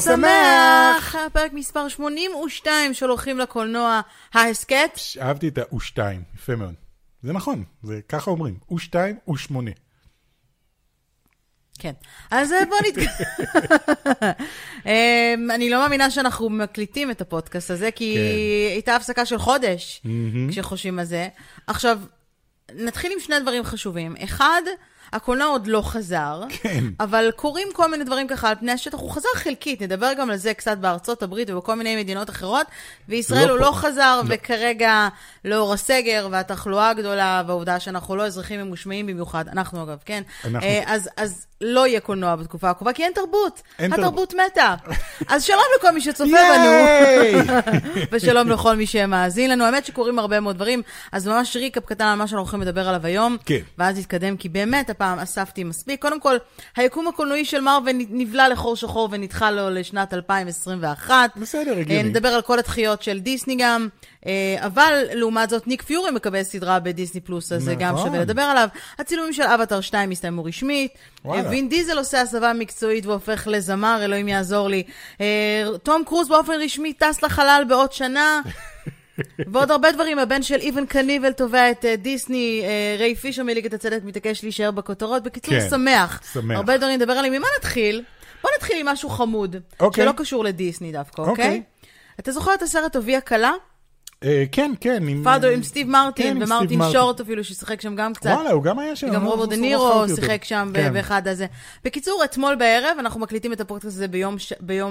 סגר שמח! פרק מספר 82 של הולכים לקולנוע, ההסכת. אהבתי את ה-U2, יפה מאוד. זה נכון, זה ככה אומרים, U2, U8. כן, אז אה, בוא נתקדם. אמ, אני לא מאמינה שאנחנו מקליטים את הפודקאסט הזה, כי כן. הייתה הפסקה של חודש, כשחושבים על זה. עכשיו, נתחיל עם שני דברים חשובים. אחד, הקולנוע עוד לא חזר, כן. אבל קורים כל מיני דברים ככה על פני השטח, הוא חזר חלקית, נדבר גם על זה קצת בארצות הברית ובכל מיני מדינות אחרות, וישראל לא הוא פה. לא חזר, לא. וכרגע לאור הסגר והתחלואה הגדולה, והעובדה שאנחנו לא אזרחים ממושמעים במיוחד, אנחנו אגב, כן? אנחנו. אה, אז, אז לא יהיה קולנוע בתקופה הקרובה, כי אין תרבות. אין התרבות מתה. אז שלום לכל מי שצופה! בנו, ושלום לכל מי שמאזין לנו. האמת שקורים הרבה מאוד דברים, אז ממש recap קטן על מה שאנחנו הולכים לדבר עליו היום. כן. ואז נתקדם, כי באמת הפעם אספתי מספיק. קודם כל, היקום הקולנועי של מרוויל נבלע לחור שחור ונדחה לו לשנת 2021. בסדר, אה, הגיוני. נדבר על כל הדחיות של דיסני גם, אה, אבל לעומת זאת ניק פיורי מקבל סדרה בדיסני פלוס, אז זה גם נכון. שווה לדבר עליו. הצילומים של אבטר 2 הסתיימו רשמית. אה, וין דיזל עושה הסבה מקצועית והופך לזמר, אלוהים יעזור לי. אה, תום קרוז באופן רשמי טס לחלל בעוד שנה. ועוד הרבה דברים, הבן של איבן קניבל תובע את אה, דיסני, אה, ריי פישר מליגת הצדק מתעקש להישאר בכותרות. בקיצור, כן, שמח. שמח. הרבה דברים לדבר עליהם. ממה נתחיל? בוא נתחיל עם משהו חמוד, אוקיי. שלא קשור לדיסני דווקא, אוקיי. אוקיי? אתה זוכר את הסרט אבי הכלה? אה, כן, כן. פאדו עם סטיב כן, מרטין, עם ומרטין. שורט אפילו, ששיחק שם גם קצת. וואלה, הוא גם היה שם. גם לא- רוברט דה נירו. שיחק שם כן. באחד הזה. בקיצור, אתמול בערב, אנחנו מקליטים את הפודקאסט הזה ביום,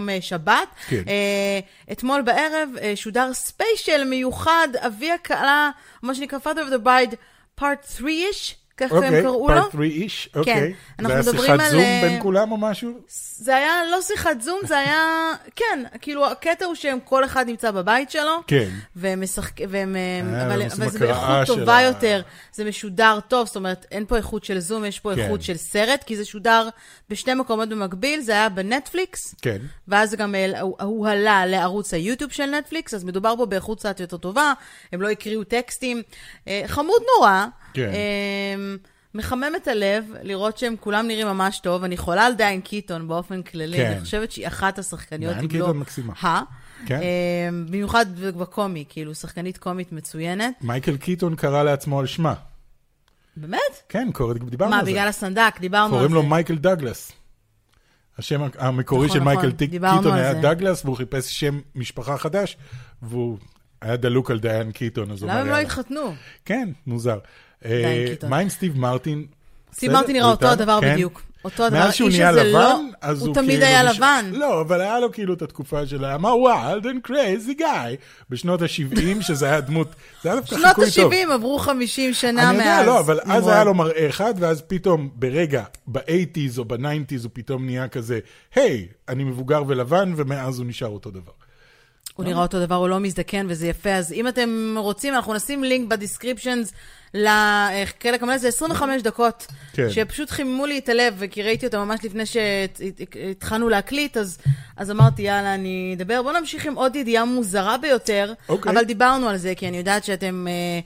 אה, שבת. כן. אה, אתמול בערב אה, שודר special מיוחד, אבי הכלה, מה שנקרא of the Bride, part 3-ish, ככה הם אוקיי, קראו לו. part 3 איש, אוקיי. זה היה על, שיחת זום אה, בין כולם או משהו? זה היה לא שיחת זום, זה היה, כן, כאילו, הקטע הוא שהם, כל אחד נמצא בבית שלו. כן. והם משחקים, והם, אה, אבל, והם עושים אבל זה באיכות טובה יותר, זה משודר טוב, זאת אומרת, אין פה איכות של זום, יש פה כן. איכות של סרט, כי זה שודר בשני מקומות במקביל, זה היה בנטפליקס, כן. ואז זה גם העל- הוא- עלה לערוץ היוטיוב של נטפליקס, אז מדובר פה באיכות קצת יותר טובה, הם לא הקריאו טקסטים. אה, חמוד נורא. כן. אה, מחמם את הלב לראות שהם כולם נראים ממש טוב. אני חולה על דיין קיטון באופן כללי, כן. אני חושבת שהיא אחת השחקניות, דיין אם לא קיטון מקסימה. ה. כן. אה, במיוחד בקומי, כאילו, שחקנית קומית מצוינת. מייקל קיטון קרא לעצמו על שמה. באמת? כן, קורא- דיברנו מה, על זה. בגלל הסנדק, דיברנו על זה. קוראים לו מייקל דגלס. השם המקורי נכון, של נכון, מייקל טיק- דיברנו קיטון היה זה. דגלס, והוא חיפש שם משפחה חדש, והוא היה דלוק על דיין קיטון, אז הוא למה אמר, הם לא. התחתנו? כן, מוזר. דיין אה. מה עם סטיב מרטין? סטיב? מרטין נראה אותו? הדבר כן. בדיוק. אותו הדבר. האיש הזה לא- הוא תמיד כאילו היה לבן. לא, אבל היה לו כאילו את התקופה של a wild and crazy guy בשנות ה-70, שזה היה דמות, זה היה דווקא שנות חיקוי טוב. ה-70 עברו 50 שנה אני מאז. יודע, לא, אבל אז. היה לו מראה אחד, ואז פתאום, ברגע, ב-80's או ב-90's, הוא פתאום נהיה כזה, היי, אני מבוגר ולבן, ומאז הוא נשאר אותו דבר. הוא נראה אותו דבר, הוא לא מזדקן וזה יפה. אז אם אתם רוצים, אנחנו נשים לינק בדיסקריפשנס לחלק המלא, זה 25 דקות, כן. שפשוט חיממו לי את הלב, כי ראיתי אותה ממש לפני שהתחלנו להקליט, אז, אז אמרתי, יאללה, אני אדבר. בואו נמשיך עם עוד ידיעה מוזרה ביותר, אוקיי. אבל דיברנו על זה, כי אני יודעת שאתם... אה,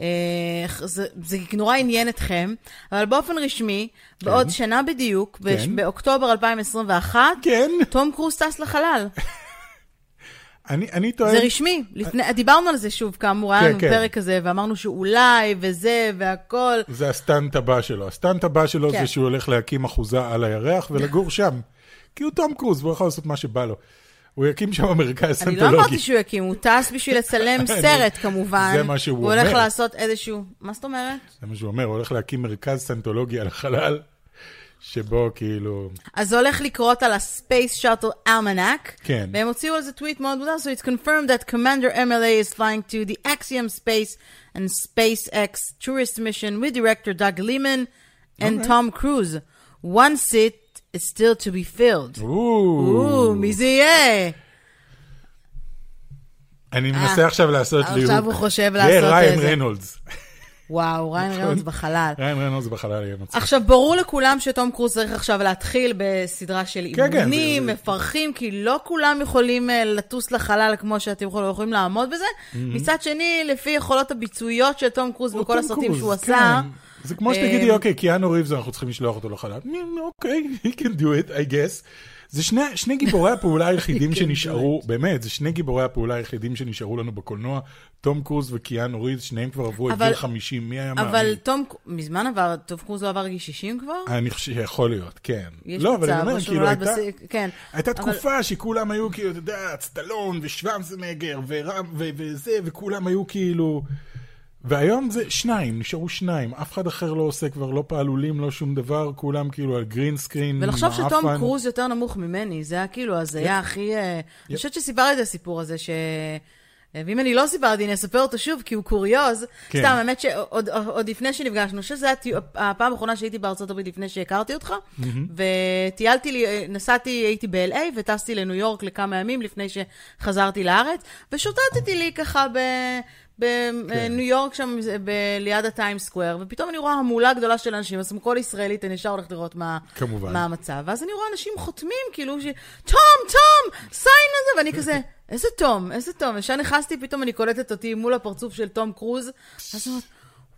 אה, זה, זה נורא עניין אתכם, אבל באופן רשמי, בעוד שנה בדיוק, כן. באוקטובר 2021, כן, תום קרוז טס לחלל. אני, אני טוען... זה רשמי. לפני, דיברנו על זה שוב, כאמור, היה כן, לנו כן. פרק כזה, ואמרנו שאולי, וזה, והכל. זה ה stunt הבא שלו. ה stunt הבא שלו כן. זה שהוא הולך להקים אחוזה על הירח ולגור שם. כי הוא תום קרוז, והוא יכול לעשות מה שבא לו. הוא יקים שם מרכז אני לא סיינטולוגי. אמרתי שהוא יקים, הוא טס בשביל לצלם סרט כמובן. זה מה שהוא הוא הולך אומר. לעשות איזשהו... מה זאת אומרת? זה מה שהוא אומר, הוא הולך להקים מרכז סנטולוגי על החלל, שבו כאילו... אז זה הולך לקרות על ה-Space Shuttle Almanac. כן. והם הוציאו על זה טוויט מאוד מודע, so it's confirmed that Commander MLA is flying to the Axiom Space and SpaceX tourist mission with director Doug Liman and Okay. Tom Cruise. One seat is still to be filled. או, מי זה יהיה? אני מנסה עכשיו לעשות עכשיו ליהוק. הוא חושב זה לעשות ריין איזה. רנולדס. וואו, ריין ריינולדס בחלל. ריין רנולדס בחלל יהיה מצחיק. עכשיו, ברור לכולם שתום קרוז צריך עכשיו להתחיל בסדרה של כן, כן, אימונים, זה- מפרכים, כי לא כולם יכולים אה, לטוס לחלל כמו שאתם יכולים, יכולים לעמוד בזה. מצד שני, לפי יכולות הביצועיות של תום קרוז בכל הסרטים קרוז, שהוא כן, עשה, זה כמו שתגידי, אוקיי, קיאנו ריבס, אנחנו צריכים לשלוח אותו לחלל. אוקיי, he can do it, I guess. זה שני, שני גיבורי הפעולה היחידים שנשארו, באמת, זה שני גיבורי הפעולה היחידים שנשארו לנו בקולנוע, תום קרוז וקיאנו ריבס, שניהם כבר עברו את גיל 50, מי היה מאמין? אבל תום, מזמן עבר, טוב קרוז לא עבר גיל 60 כבר? אני חושב שיכול להיות, כן. יש לא, אבל אני אומר, כאילו, הייתה... בס- כן. הייתה אבל- תקופה שכולם היו כאילו, אתה יודע, סטלון ושוורצנגר ורם ו- וזה, וכולם היו כאילו... והיום זה שניים, נשארו שניים, אף אחד אחר לא עושה כבר לא פעלולים, לא שום דבר, כולם כאילו על גרין סקרין, ולחשוב שתום מעפן. קרוז יותר נמוך ממני, זה היה כאילו הזיה הכי... אה, אני חושבת שסיפרתי את הסיפור הזה, ש... אה, ואם אני לא סיפרתי, אני אספר אותו שוב, כי הוא קוריוז. כן. סתם, האמת שעוד עוד לפני שנפגשנו, שזו הייתה הפעם האחרונה שהייתי בארצות הברית לפני שהכרתי אותך, וטיילתי לי, אה, נסעתי, הייתי ב-LA וטסתי לניו יורק לכמה ימים לפני שחזרתי לארץ, ושוטטתי לי ככה ב... בניו יורק שם, ליד הטיים סקוואר, ופתאום אני רואה המולה גדולה של אנשים, אז כל ישראלית, אני ישר הולכת לראות מה, כמובן. מה המצב. ואז אני רואה אנשים חותמים, כאילו, ש... תום, תום, סיין לזה, ואני כזה, איזה תום, איזה תום. ישר נכנסתי, פתאום אני קולטת אותי מול הפרצוף של תום קרוז, אז אני אומרת,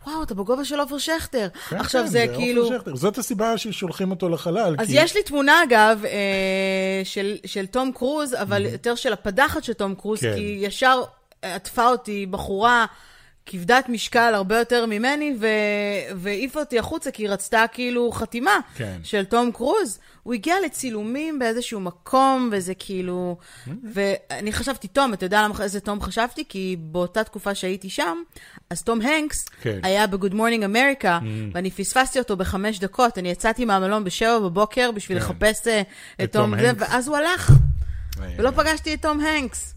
וואו, אתה בגובה של עופר שכטר. כן, עכשיו כן, זה עופר כאילו... שכטר. זאת הסיבה ששולחים אותו לחלל. אז כי... יש לי תמונה, אגב, אה, של, של תום קרוז, אבל יותר של הפדחת של תום קרוז, כן. כי ישר עטפה אותי בחורה כבדת משקל הרבה יותר ממני, והעיפה אותי החוצה, כי היא רצתה כאילו חתימה כן. של תום קרוז. הוא הגיע לצילומים באיזשהו מקום, וזה כאילו... ואני חשבתי, תום, אתה יודע למה איזה תום חשבתי? כי באותה תקופה שהייתי שם, אז תום הנקס כן. היה ב-Good Morning America, ואני פספסתי אותו בחמש דקות. אני יצאתי מהמלון בשבע בבוקר בשביל כן. לחפש אה, את את תום. ואז הוא הלך, אה, ולא פגשתי את תום הנקס.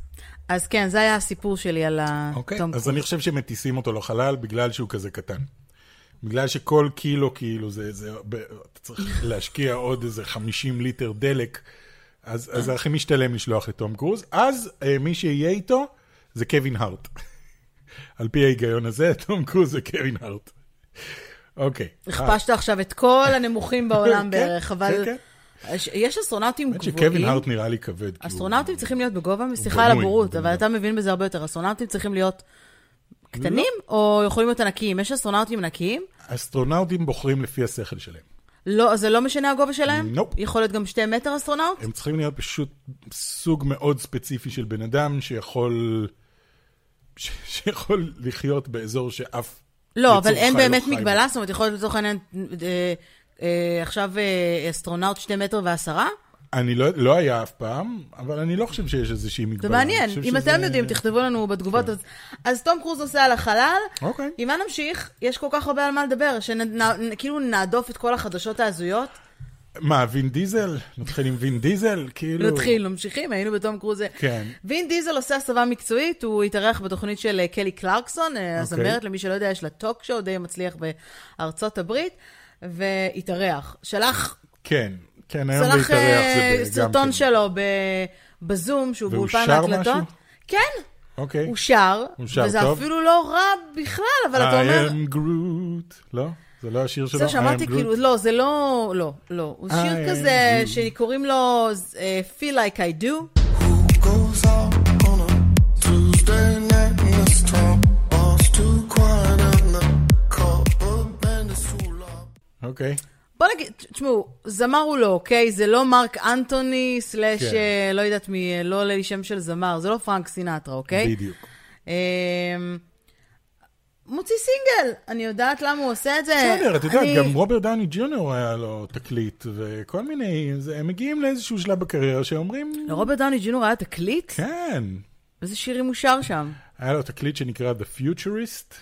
אז כן, זה היה הסיפור שלי על אוקיי, התום אז אני חושב שמטיסים אותו לחלל בגלל שהוא כזה קטן. בגלל שכל קילו, כאילו, זה, זה, אתה צריך להשקיע עוד איזה 50 ליטר דלק, אז, אז זה הכי משתלם לשלוח את תום קרוז. אז אה, מי שיהיה איתו זה קווין הארט. על פי ההיגיון הזה, תום קרוז זה קווין הארט. אוקיי. הכפשת עכשיו את כל הנמוכים בעולם כן, בערך, אבל כן, כן. יש- אסטרונאוטים האמת שקווין גבוהים. הארט נראה לי כבד. הוא- אסטרונאוטים צריכים להיות בגובה, סליחה על הבורות, אבל. אתה מבין בזה הרבה יותר. אסטרונאוטים צריכים להיות קטנים, או יכולים להיות ענקיים? יש אסטרונאוטים ענקיים? אסטרונאוטים בוחרים לפי השכל שלהם. לא, זה לא משנה הגובה שלהם? nope. יכול להיות גם שתי מטר אסטרונאוט? הם צריכים להיות פשוט סוג מאוד ספציפי של בן אדם שיכול, ש- שיכול לחיות באזור שאף... לא, אבל אין לא באמת. מגבלה, זאת אומרת, יכול להיות לצורך העניין, אה, עכשיו אה, אסטרונאוט שתי מטר ועשרה? אני לא, לא היה אף פעם, אבל אני לא חושב שיש איזושהי מגבלה. זה מעניין, אם שזה- אתם יודעים, תכתבו לנו בתגובות. אז- אז תום קרוז נוסע לחלל, אוקיי. עם מה נמשיך? יש כל כך הרבה על מה לדבר, שכאילו נהדוף את כל החדשות ההזויות. מה, וין דיזל? נתחיל עם וין דיזל? כאילו... נתחיל, ממשיכים, היינו בתום קרוז. כן. וין דיזל עושה הסבה מקצועית, הוא התארח בתוכנית של אה, קלי קלרקסון, אה, הזמרת, למי שלא יודע, יש לה טוק שואו די מצליח בארצות הברית, והתארח. שלח כן, כן, היום שלח להתארח אה, זה ב- גם סרטון כן. שלו ב- בזום, שהוא והוא באולפן שר ההקלטות. משהו? כן, אוקיי. הוא שר, הוא שר וזה טוב? אפילו לא רע בכלל, אבל אתה אומר... I am Groot. לא? זה לא השיר שלו? זה שאמרתי? כאילו, לא, זה לא, לא, לא. הוא שיר כזה. שקוראים לו אה, Feel Like I Do. goes out on a Tuesday night in this town. אוקיי. בוא נגיד, תשמעו, זמר הוא לא, אוקיי? זה לא מרק אנטוני, סלאש, כן. אה, לא יודעת מי, אה, לא עולה לי שם של זמר, זה לא פרנק סינטרה, אוקיי? בדיוק. אה, מוציא סינגל, אני יודעת למה הוא עושה את זה. בסדר, את יודעת, אני- גם רוברט דאוני ג'וניור היה לו תקליט, וכל מיני, זה- הם מגיעים לאיזשהו שלב בקריירה שאומרים, לרוברט דאוני ג'ונור היה תקליט? כן. איזה שירים הוא שר שם? היה לו תקליט שנקרא The Futurist,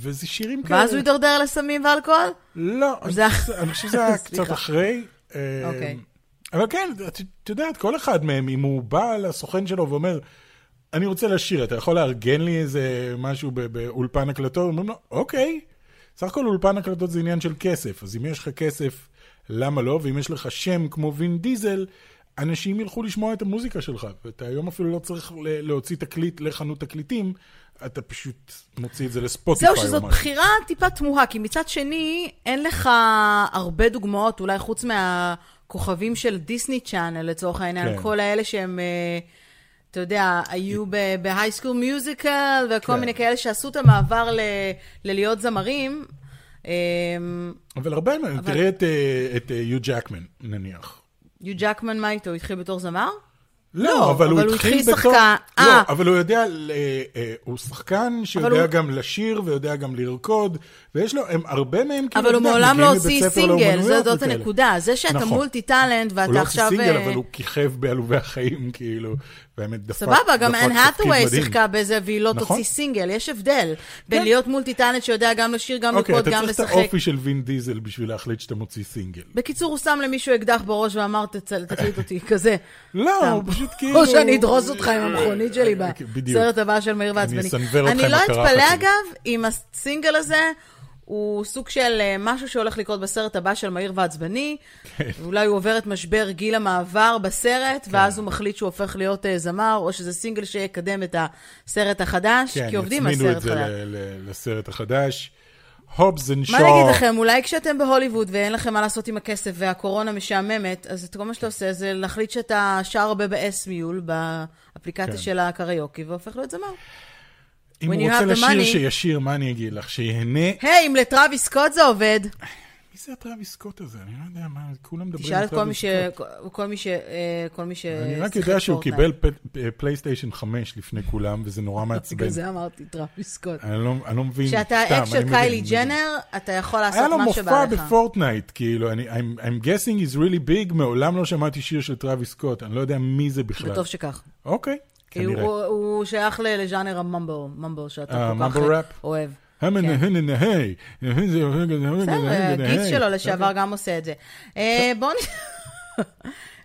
וזה שירים כאלה. ואז הוא הידרדר לסמים ואלכוהול? לא, אני- חושב שזה היה. קצת אחרי. אמ, אוקיי. אבל כן, את יודעת, כל אחד מהם, אם הוא בא לסוכן שלו ואומר, אני רוצה לשיר, אתה יכול לארגן לי איזה משהו באולפן הקלטות? אומרים לו, אוקיי. סך הכל אולפן הקלטות זה עניין של כסף, אז אם יש לך כסף, למה לא? ואם יש לך שם כמו וין דיזל, אנשים ילכו לשמוע את המוזיקה שלך. ואתה היום אפילו לא צריך להוציא תקליט לחנות תקליטים, אתה פשוט מוציא את זה לספוטיפיי זהו, או שזאת משהו. בחירה טיפה תמוהה, כי מצד שני, אין לך הרבה דוגמאות, אולי חוץ מהכוכבים של דיסני צ'אנל, לצורך העניין, כן. כל האלה שהם... אה, אתה יודע, היו בהייסקול מיוזיקל וכל כן. מיני כאלה שעשו את המעבר ל- ללהיות זמרים. אמ, אבל הרבה מהם, תראה את, אה, את אה, יו ג'קמן, נניח. יו ג'קמן, מה איתו? התחיל בתור זמר? לא, לא, אבל הוא הוא התחיל בתור... לא, אה. אבל הוא יודע, ל- אה, הוא שחקן שיודע הוא- גם לשיר ויודע גם לרקוד, ויש לו, הם הרבה מהם כאילו, אבל הוא מעולם לא הוציא סינגל, זאת. הנקודה. זה שאתה נכון. multi talent הוא ואתה לא הוציא עכשיו... סינגל, אה, אבל הוא כיכב בעלובי החיים, כאילו, והאמת דפק, סבבה, גם אן האת'וויי. שיחקה בזה והיא לא נכון. תוציא סינגל. יש הבדל בין כן. להיות multi talent שיודע גם לשיר, גם אוקיי, אתה גם צריך את לשחק. האופי של וין דיזל בשביל להחליט שאתה מוציא סינגל. בקיצור, הוא שם למישהו אקדח בראש ואמר, "תצ- תקליט אותי, כזה. לא. הוא פשוט כאילו... או שאני אדרוס אותך עם המכונית שלי בדיוק. בסרט הבא של מהיר ועצבני. אסנוור אותך אני עם לא הקרחת אתפלא, שלי. אגב, אם הסינגל הזה הוא סוג של אה, משהו שהולך לקרות בסרט הבא של מהיר ועצבני. כן. אולי הוא עובר את משבר גיל המעבר בסרט, ואז הוא מחליט שהוא הופך להיות אה, זמר, או שזה סינגל שיקדם את הסרט החדש, כן, כי עובדים על סרט את זה חדש. ל- ל- לסרט החדש. Hobbs and Shaw. מה נגיד לכם, אולי כשאתם בהוליווד ואין לכם מה לעשות עם הכסף והקורונה משעממת, אז את כל מה שאתה עושה זה להחליט שאתה שר הרבה ב Smule, באפליקציה כן. של הקריוקי, והופך להיות זמר. אם הוא רוצה לשיר, money- שישיר, מה אני אגיד לך? שיהנה. היי, אם לטרוויס סקוט זה עובד, מי זה הטרוויס סקוט הזה? אני לא יודע מה, כולם מדברים תשאל על ש... סקוט. כל מי ש... אה, כל מי ש... אני רק יודע שהוא. קיבל פלייסטיישן 5 לפני כולם, וזה נורא מעצבן. בגלל זה אמרתי טרוויס סקוט. אני לא אני לא מבין, כשאתה אקס של קיילי. ג'נר, אתה יכול היה לעשות לו מה שבא מופע לך. בפורטנייט, כאילו, אני, I'm, I'm guessing he's really big, מעולם לא שמעתי שיר של טרוויס סקוט, אני לא יודע מי זה בכלל. וטוב שכך. אוקיי, כי כנראה. הוא- הוא שייך לז'אנר הממבל, ממבל שאתה אה, כל כך? אוהב. כן. בסדר, גיס שלו לשעבר גם עושה את זה. אה, בואו נ...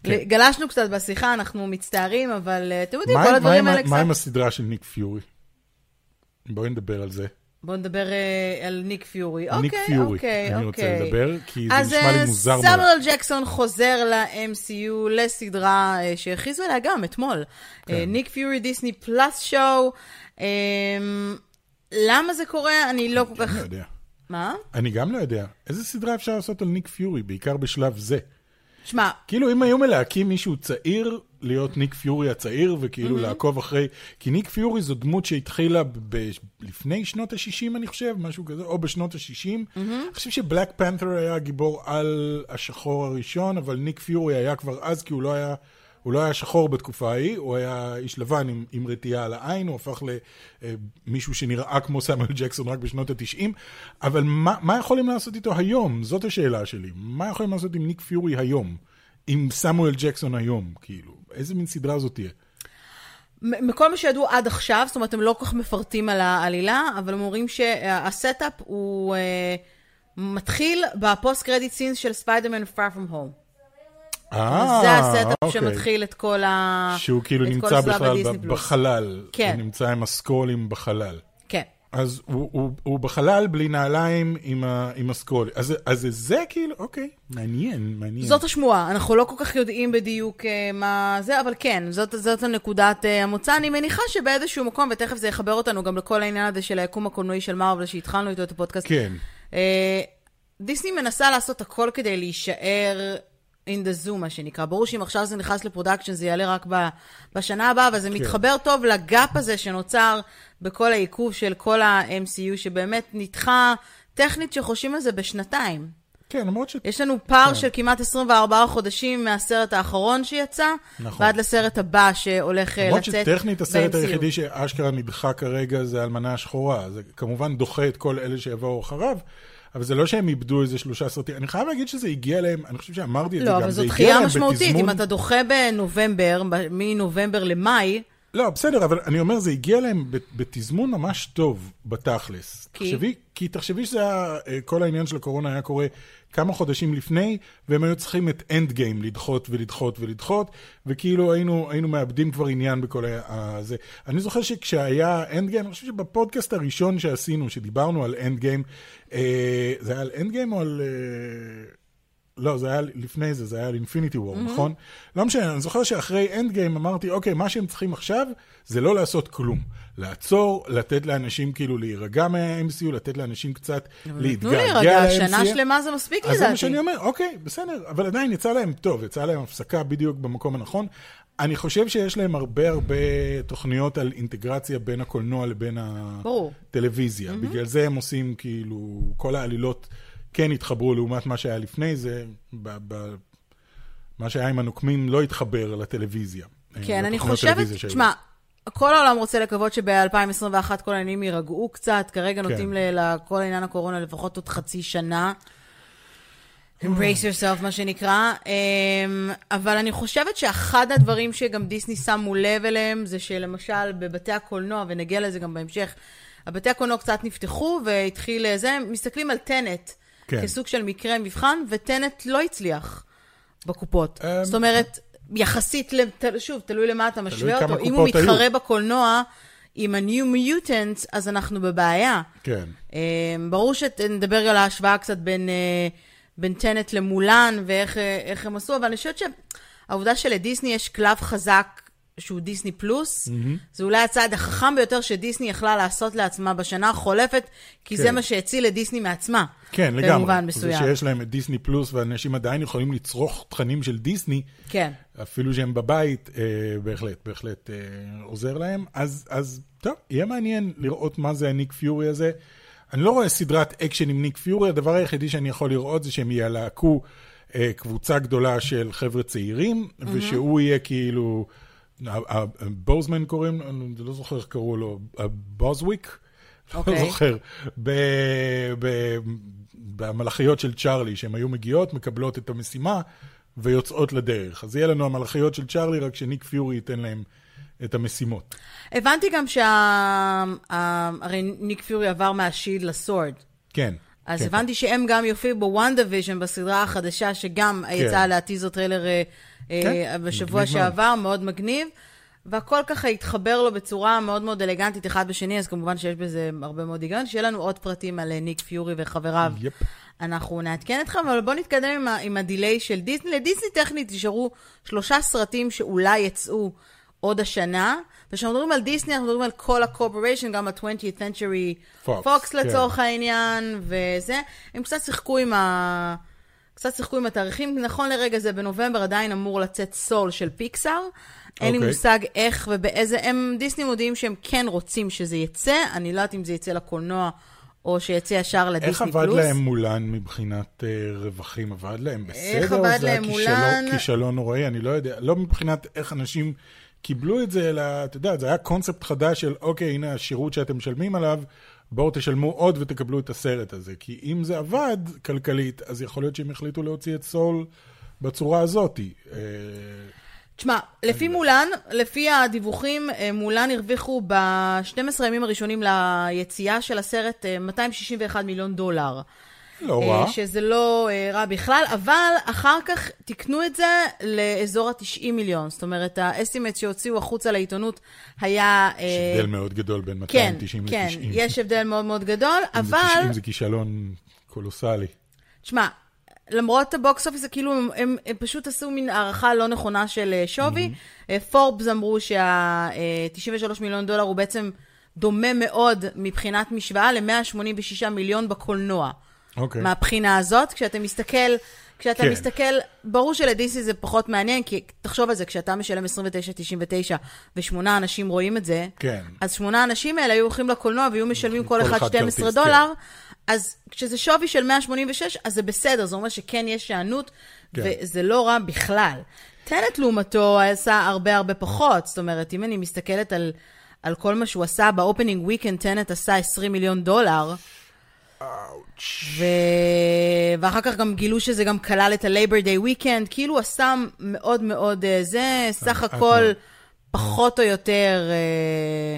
גלשנו קצת בשיחה, אנחנו מצטערים, אבל אה, אתם יודעים, כל הדברים האלה מה עם קצת... הסדרה של ניק פיורי? בואי נדבר על זה. בואו נדבר אה, על ניק פיורי. ניק אוקיי, פיורי, אוקיי, אני רוצה אוקיי. לדבר, כי זה אז נשמע לי אה, מוזר מאוד. סמואל ג'קסון חוזר ל-MCU לסדרה אה, שהכריזו עליה גם אתמול. כן. ניק פיורי דיסני פלאס שואו. אה, למה זה קורה? אני לא כל אני כך... לא יודע. מה? אני גם לא יודע. איזה סדרה אפשר לעשות על ניק פיורי, בעיקר בשלב זה? שמע, כאילו, אם היו מלהקים מישהו צעיר, להיות ניק פיורי הצעיר, וכאילו לעקוב אחרי... כי ניק פיורי זו דמות שהתחילה ב... לפני שנות ה-60, אני חושב, משהו כזה, או בשנות ה-60. אני חושב שבלק פנת'ר היה הגיבור על השחור הראשון, אבל ניק פיורי היה כבר אז, כי הוא לא היה... הוא לא היה שחור בתקופה ההיא, הוא היה איש לבן עם, עם רטייה על העין, הוא הפך למישהו שנראה כמו סמואל ג'קסון רק בשנות ה-90, אבל מה, מה יכולים לעשות איתו היום? זאת השאלה שלי. מה יכולים לעשות עם ניק פיורי היום? עם סמואל ג'קסון היום, כאילו? איזה מין סדרה זאת תהיה? מכל מה שידעו עד עכשיו, זאת אומרת, הם לא כל כך מפרטים על העלילה, אבל הם אומרים שה setup הוא אה, מתחיל ב post credit scenes של ספיידרמן Far From Home. אה, זה ה setup אוקיי. שמתחיל את כל ה... שהוא כאילו נמצא בכלל. בחלל. כן. הוא נמצא עם הסקרולים בחלל. כן. אז הוא, הוא, הוא בחלל בלי נעליים עם, ה, עם הסקרול. אז, אז זה זה כאילו, אוקיי, מעניין, מעניין. זאת השמועה, אנחנו לא כל כך יודעים בדיוק אה, מה זה, אבל כן, זאת, זאת הנקודת אה, המוצא. אני מניחה שבאיזשהו מקום, ותכף זה יחבר אותנו גם לכל העניין הזה של היקום הקולנועי של מארוול, שהתחלנו איתו את הפודקאסט. כן. דיסני מנסה לעשות הכל כדי להישאר in the zone, מה שנקרא. ברור שאם עכשיו זה נכנס ל production, זה יעלה רק ב, בשנה הבאה, אבל זה כן. מתחבר טוב ל gap הזה שנוצר בכל העיכוב של כל ה-MCU, שבאמת נדחה טכנית שחושבים על זה בשנתיים. כן, למרות ש... יש לנו פער כן. של כמעט 24 חודשים מהסרט האחרון שיצא, נכון. ועד לסרט הבא שהולך אה, למרות לצאת שטכנית הסרט ב-MCU. היחידי שאשכרה נדחה כרגע זה אלמנה השחורה. זה כמובן דוחה את כל אלה שיבואו אחריו, אבל זה לא שהם איבדו איזה שלושה סרטים. אני חייב להגיד שזה הגיע להם, אני חושב שאמרתי את זה לא, גם, אבל זה זו הגיע דחייה להם משמעותית. בתזמון- אם אתה דוחה בנובמבר, מנובמבר למאי, לא, בסדר, אבל אני אומר, זה הגיע להם בת- בתזמון ממש טוב, בתכלס. כי? תחשבי, כי תחשבי שזה היה, אה, כל העניין של הקורונה היה קורה כמה חודשים לפני, והם היו צריכים את Endgame לדחות ולדחות ולדחות, וכאילו היינו, היינו מאבדים כבר עניין בכל הזה. אני זוכר שכשהיה Endgame, אני חושב שבפודקאסט הראשון שעשינו, שדיברנו על Endgame, אה, זה היה על End Game או על... אה, לא, זה היה לפני זה, זה היה על Infinity War, נכון? לא משנה, אני זוכר שאחרי End Game אמרתי, אוקיי, מה שהם צריכים עכשיו זה לא לעשות כלום. לעצור, לתת לאנשים כאילו להירגע מה-MCU, לתת לאנשים קצת תנו להתגעגע להירגע, ל-MCU. שנה שלמה זה מספיק אז זה מה לדעתי. שאני אומר, אוקיי, בסדר, אבל עדיין יצא להם טוב, יצא להם הפסקה בדיוק במקום הנכון. אני חושב שיש להם הרבה הרבה תוכניות על אינטגרציה בין הקולנוע לבין. הטלוויזיה. בגלל זה הם עושים כאילו, כל העלילות כן התחברו לעומת מה שהיה לפני זה, ב- ב- מה שהיה עם הנוקמים לא התחבר לטלוויזיה. כן, אה, אני לתוכניות חושבת. תשמע, כל העולם רוצה לקוות שב-2021 כל העניינים יירגעו קצת, כרגע נותנים ל- לכל עניין הקורונה לפחות עוד חצי שנה. embrace yourself, מה שנקרא. אמ, אבל אני חושבת שאחד הדברים שגם דיסני שמו לב אליהם, זה שלמשל בבתי הקולנוע, ונגיע לזה גם בהמשך, הבתי הקולנוע קצת נפתחו והתחיל זה, הם מסתכלים על טנט כן. כסוג של מקרה מבחן, וטנט לא הצליח בקופות. אמ, זאת אומרת, יחסית, שוב, תלוי למה אתה משווה אותו. אם הוא קופות היו. מתחרה בקולנוע עם ה-New Mutants, אז אנחנו בבעיה. כן. אה, ברור שנדבר על ההשוואה קצת בין, אה, בין טנט למולן ואיך אה, הם עשו, אבל אני חושבת שהעובדה שלדיסני יש קלף חזק שהוא דיסני פלוס, זה אולי הצעד החכם ביותר שדיסני יכלה לעשות לעצמה בשנה החולפת, כי זה כן. מה שהציל את דיסני מעצמה. כן, לגמרי. במובן זה מסוים. שיש להם את דיסני פלוס, ואנשים עדיין יכולים לצרוך תכנים של דיסני, כן. אפילו שהם בבית, אה, בהחלט, בהחלט אה, עוזר להם. אז, אז טוב, יהיה מעניין לראות מה זה הניק פיורי הזה. אני לא רואה סדרת אקשן עם ניק פיורי, הדבר היחידי שאני יכול לראות זה שהם ילהקו אה, קבוצה גדולה של חבר'ה צעירים, mm-hmm. ושהוא יהיה כאילו, בוזמן קוראים, אני לא זוכר איך קראו לו, בוזוויק? לא אוקיי. זוכר. ב- ב- במלאכיות של צ'ארלי, שהן היו מגיעות, מקבלות את המשימה ויוצאות לדרך. אז יהיה לנו המלאכיות של צ'ארלי, רק שניק פיורי ייתן להם את המשימות. הבנתי גם שה... הרי ניק פיורי עבר מהשילד לסורד. כן. אז כן. הבנתי שהם גם יופיעו ב- WandaVision בסדרה החדשה, שגם יצא לה teaser trailer אה, אה, כן, בשבוע מגניב מאוד. שעבר, מאוד מגניב. והכל ככה התחבר לו בצורה מאוד מאוד אלגנטית אחד בשני, אז כמובן שיש בזה הרבה מאוד היגיון. שיהיה לנו עוד פרטים על אה, ניק פיורי וחבריו. Yep. אנחנו נעדכן אתכם, אבל בואו נתקדם עם, ה- עם ה delay של דיסני. לדיסני טכנית נשארו שלושה סרטים שאולי יצאו עוד השנה. וכשאנחנו מדברים על דיסני, אנחנו מדברים על כל ה corporation, גם ה-20th Century Fox, כן. לצורך העניין, וזה. הם קצת שיחקו עם ה... קצת שיחקו עם התאריכים. נכון לרגע זה, בנובמבר עדיין אמור לצאת סול של פיקסאר. אין לי אוקיי. מושג איך ובאיזה... הם, דיסני מודיעים שהם כן רוצים שזה יצא. אני לא יודעת אם זה יצא לקולנוע או שיצא ישר לדיסני איך פלוס. עבד להם מולן מבחינת אה, רווחים? עבד להם בסדר? איך עבד זה היה להם מולן? כישלון נוראי? אני לא יודע. לא מבחינת איך אנשים קיבלו את זה, אלא, אתה יודע, זה היה קונספט חדש של, אוקיי, הנה השירות שאתם משלמים עליו, בואו תשלמו עוד ותקבלו את הסרט הזה. כי אם זה עבד כלכלית, אז יכול להיות שהם החליטו להוציא את סול בצורה הזאת. אה, תשמע, לפי מולן, לפי הדיווחים, אה, מולן הרוויחו ב-12 הימים הראשונים ליציאה של הסרט אה, 261 מיליון דולר. לא אה, רע. שזה לא אה, רע בכלל, אבל אחר כך תיקנו את זה לאזור ה-90 מיליון. זאת אומרת, האסטימט שהוציאו החוצה לעיתונות היה... אה, יש הבדל מאוד גדול בין כן, 290 ל-90. כן, יש הבדל מאוד מאוד גדול, אם זה אבל... 90 זה כישלון קולוסלי. תשמע, למרות הבוקס אופיס, כאילו הם, הם, הם פשוט עשו מין הערכה לא נכונה של שווי. פורבס אמרו שה-93 מיליון דולר הוא בעצם דומה מאוד מבחינת משוואה ל-186 מיליון בקולנוע. אוקיי. מהבחינה הזאת, כשאתה מסתכל, כשאתה כן. מסתכל, ברור שלדיסי זה פחות מעניין, כי תחשוב על זה, כשאתה משלם 29.99 ושמונה אנשים רואים את זה, כן. אז שמונה האנשים האלה היו הולכים לקולנוע והיו משלמים כל כל אחד אחד 12 כרטיס, דולר, אז כשזה שווי של 186, אז זה בסדר, זה אומר שכן יש שענות, כן. וזה לא רע בכלל. טנט לעומתו עשה הרבה הרבה פחות, זאת אומרת, אם אני מסתכלת על, על כל מה שהוא עשה באופנינג וויקנד, טנט עשה 20 מיליון דולר. ו... ואחר כך גם גילו שזה גם כלל את ה-Labor Day Weekend, כאילו עשה מאוד מאוד אה, זה, סך את הכל מאוד. פחות או יותר, אה,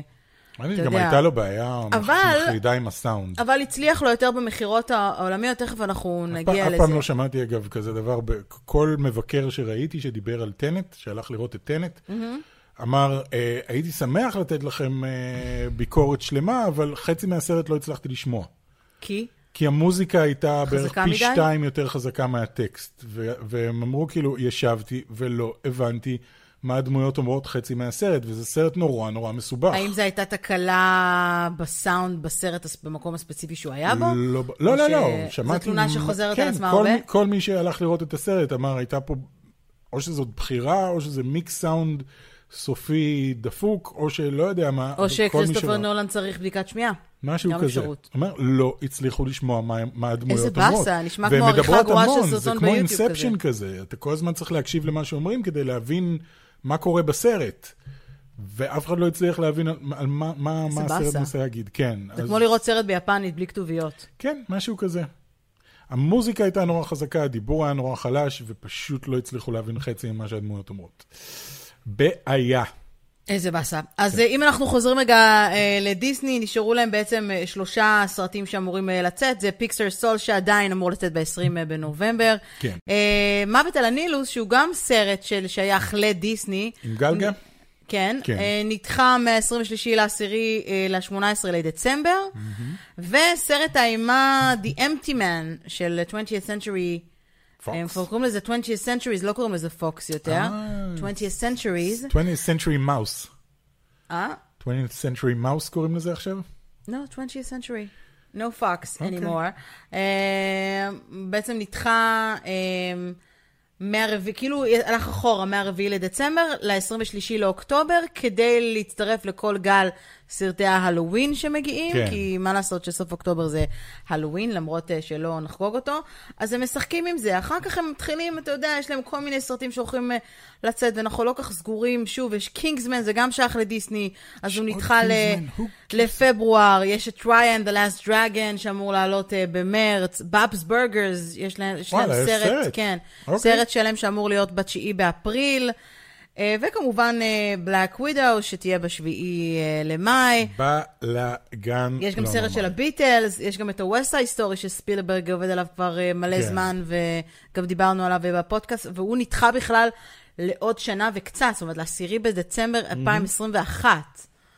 אתה גם יודע. הייתה לו בעיה אבל- מחרידה עם הסאונד. אבל הצליח לו יותר במכירות העולמיות, תכף אנחנו נגיע לזה. אף פעם לא שמעתי, אגב, כזה דבר. כל מבקר שראיתי שדיבר על טנט, שהלך לראות את טנט, אמר, "אה, הייתי שמח לתת לכם אה, ביקורת שלמה, אבל חצי מהסרט לא הצלחתי לשמוע. כי? כי המוזיקה הייתה בערך פי מדי? שתיים יותר חזקה מהטקסט. ו- והם אמרו כאילו, ישבתי ולא הבנתי מה הדמויות אומרות חצי מהסרט, וזה סרט נורא נורא מסובך. האם זו הייתה תקלה בסאונד בסרט, במקום הספציפי שהוא היה בו? לא, לא, או לא, ש- לא, זו שמעתי... תלונה שחוזרת כן, על עצמה כל הרבה? מי- כל מי שהלך לראות את הסרט אמר, הייתה פה, או שזאת בחירה, או שזה מיקס סאונד סופי דפוק, או שלא יודע מה. או שכריסטופר. נולן צריך בדיקת שמיעה. משהו גם כזה. אפשרות. אומר, לא הצליחו לשמוע מה, מה הדמויות איזה אומרות. באסה, נשמע כמו עריכה גרועה של סרטון זה כמו ביוטיוב אינספשן כזה. אתה כל הזמן צריך להקשיב למה שאומרים כדי להבין מה קורה בסרט. ואף אחד לא הצליח להבין על, על מה, מה, איזה מה הסרט. מנסה להגיד. כן. זה אז- כמו לראות סרט ביפנית בלי כתוביות. כן, משהו כזה. המוזיקה הייתה נורא חזקה, הדיבור היה נורא חלש, ופשוט לא הצליחו להבין חצי ממה שהדמויות אומרות. בעיה. איזה באסה. אז אה, אם אנחנו חוזרים רגע אה, לדיסני, נשארו להם בעצם אה, שלושה סרטים שאמורים אה, לצאת. זה פיקסר סול שעדיין אמור לצאת ב-20 בנובמבר. כן. אה, מוות על הנילוס, שהוא גם סרט של, שייך לדיסני. עם גלגה? כן, כן. אה, נדחה מ-23 לעשירי ל-18 לדצמבר, וסרט האימה The Empty Man של 20th Century. הם כבר קוראים לזה 20th Centuries, לא קוראים לזה Fox יותר, אה. 20th Centuries, 20th Century Mouse. אה? 20th Century Mouse קוראים לזה עכשיו? No, 20th Century. No Fox אוקיי. anymore. אה, בעצם נדחה אה, מהרביעי, כאילו הלך אחורה מהרביעי לדצמבר ל-23 לאוקטובר, כדי להצטרף לכל גל סרטי ההלואוין שמגיעים, כן. כי מה לעשות שסוף אוקטובר זה הלואוין, למרות אה, שלא נחגוג אותו. אז הם משחקים עם זה. אחר כך הם מתחילים, אתה יודע, יש להם כל מיני סרטים שהולכים אה, לצאת, ואנחנו לא כך סגורים. שוב, יש קינגסמן, זה גם שייך לדיסני, אז הוא נדחה ל... Kingsman, who לפברואר, יש את טריאן, The Last Dragon, שאמור לעלות uh, במרץ, באבס ברגרס, יש להם, יש להם וואלה, יש סרט, סרט. כן, אוקיי. סרט שלם שאמור להיות ב-9 באפריל, וכמובן Black Widow, שתהיה ב-7 uh, למאי. בלאגן. יש גם לא סרט נורמלי. של הביטלס, יש גם את Side Story שספילברג עובד עליו כבר מלא כן. זמן, וגם דיברנו עליו בפודקאסט, והוא נדחה בכלל לעוד שנה וקצת, זאת אומרת, ל-10 בדצמבר 2021.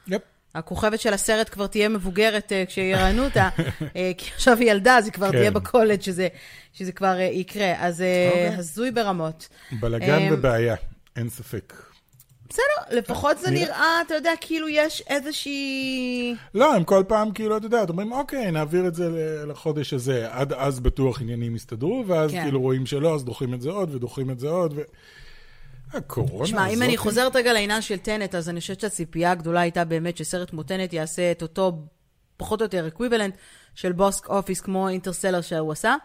Yep. הכוכבת של הסרט כבר תהיה מבוגרת uh, כשיראיינו אותה, uh, כי עכשיו היא ילדה, אז היא כבר כן. תהיה בקולג' שזה, שזה כבר uh, יקרה. אז uh, אוקיי. הזוי ברמות. בלאגן אמ, ובעיה, אין ספק. בסדר, לפחות זה נראה- אתה יודע, כאילו יש איזושהי... לא, הם כל פעם כאילו, אתה יודע, אומרים, אוקיי, נעביר את זה לחודש הזה, עד אז בטוח עניינים יסתדרו, ואז כן. כאילו רואים שלא, אז דוחים את זה עוד, ודוחים את זה עוד, ו... הקורונה שמע, אם הזאת- אני חוזרת רגע לעניין של טנט, אז אני חושבת שהציפייה הגדולה הייתה באמת שסרט כמו טנט יעשה את אותו, פחות או יותר equivalent של box office כמו Interstellar שהוא עשה.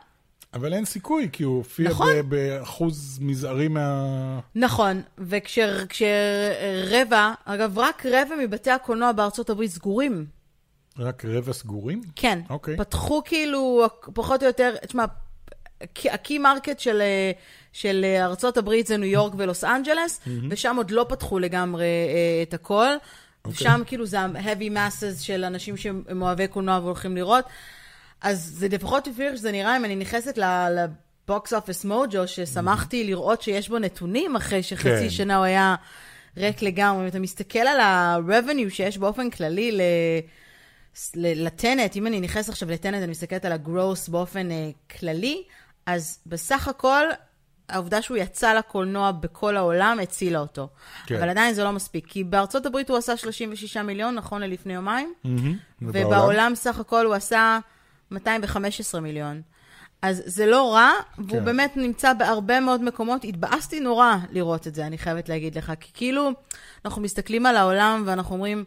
אבל אין סיכוי, כי הוא הופיע נכון. באחוז מזערי מה... נכון, וכשרבע, אגב, רק רבע מבתי הקולנוע בארצות הברית סגורים. רק רבע סגורים? כן. אוקיי. פתחו כאילו, פחות או יותר, תשמע, ה key market של, אה, של אה, ארצות הברית זה ניו יורק ולוס אנג'לס, ושם עוד לא פתחו לגמרי אה, את הכל. אוקיי. שם כאילו זה ה-heavy masses של אנשים שהם אוהבי קולנוע והולכים לראות. אז זה לפחות לפי איך שזה נראה, אם אני נכנסת לבוקס אופס מוג'ו, ששמחתי לראות שיש בו נתונים אחרי שחצי כן. שנה הוא היה ריק לגמרי. אם אתה מסתכל על ה-revenue שיש באופן כללי ל... לטנט, אם אני נכנסת עכשיו לטנט, אני מסתכלת על הגרוס באופן אה, כללי, אז בסך הכל, העובדה שהוא יצא לקולנוע בכל העולם הצילה אותו. כן. אבל עדיין זה לא מספיק, כי בארצות הברית הוא עשה 36 מיליון, נכון ללפני יומיים, מהמם. ובעולם סך הכל הוא עשה 215 מיליון. אז זה לא רע, והוא כן. באמת נמצא בהרבה מאוד מקומות. התבאסתי נורא לראות את זה, אני חייבת להגיד לך. כי כאילו, אנחנו מסתכלים על העולם ואנחנו אומרים,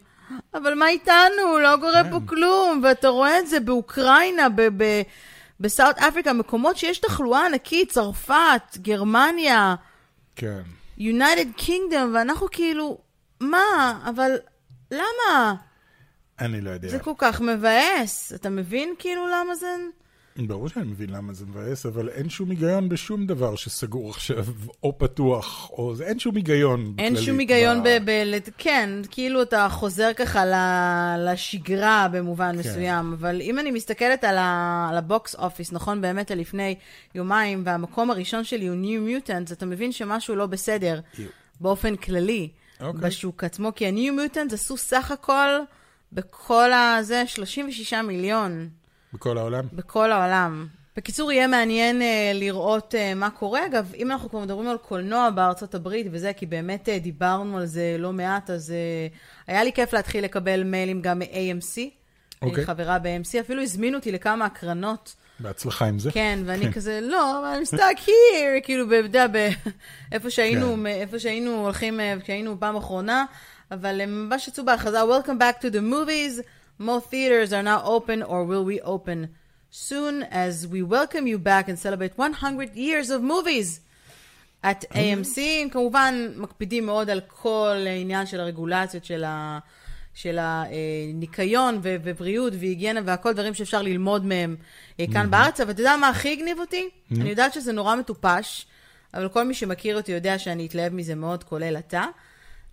אבל מה איתנו? לא קורה כן. פה כלום. ואתה רואה את זה באוקראינה, ב- ב- בסאוט אפריקה, מקומות שיש תחלואה ענקית, צרפת, גרמניה, כן. United Kingdom, ואנחנו כאילו, מה? אבל למה? אני לא יודע. זה כל כך מבאס. אתה מבין כאילו למה זה... ברור שאני מבין למה זה מבאס, אבל אין שום היגיון בשום דבר שסגור עכשיו, או פתוח, או אין שום היגיון. אין בכללית שום היגיון ב... ב... ב... כן, כאילו אתה חוזר ככה ל- לשגרה במובן כן. מסוים, אבל אם אני מסתכלת על, ה... על הבוקס אופיס, נכון, באמת לפני יומיים, והמקום הראשון שלי הוא New Mutants, אתה מבין שמשהו לא בסדר. באופן כללי אוקיי. בשוק עצמו, כי ה-New Mutants עשו סך הכל בכל הזה 36 מיליון. בכל העולם? בכל העולם. בקיצור, יהיה מעניין uh, לראות uh, מה קורה. אגב, אם אנחנו כבר מדברים על קולנוע בארצות הברית וזה, כי באמת uh, דיברנו על זה לא מעט, אז uh, היה לי כיף להתחיל לקבל מיילים גם מ-AMC. אוקיי. אני חברה ב-AMC, אפילו הזמינו אותי לכמה הקרנות. בהצלחה עם זה. כן, ואני כזה, לא, I'm stuck here, כאילו, אתה יודע, ב- איפה שהיינו, כן. איפה שהיינו הולכים, כשהיינו פעם אחרונה, אבל הם ממש יצאו בהכרזה, Welcome back to the movies, most theaters are now open or will we open soon as we welcome you back and celebrate 100 years of movies. at AMC, הם כמובן מקפידים מאוד על כל העניין של הרגולציות של, ה, של הניקיון ו- ובריאות והיגיינה והכל דברים שאפשר ללמוד מהם אה, כאן בארץ, אבל אתה יודע מה הכי הגניב אותי? אני יודעת שזה נורא מטופש, אבל כל מי שמכיר אותי יודע שאני אתלהב מזה מאוד, כולל אתה.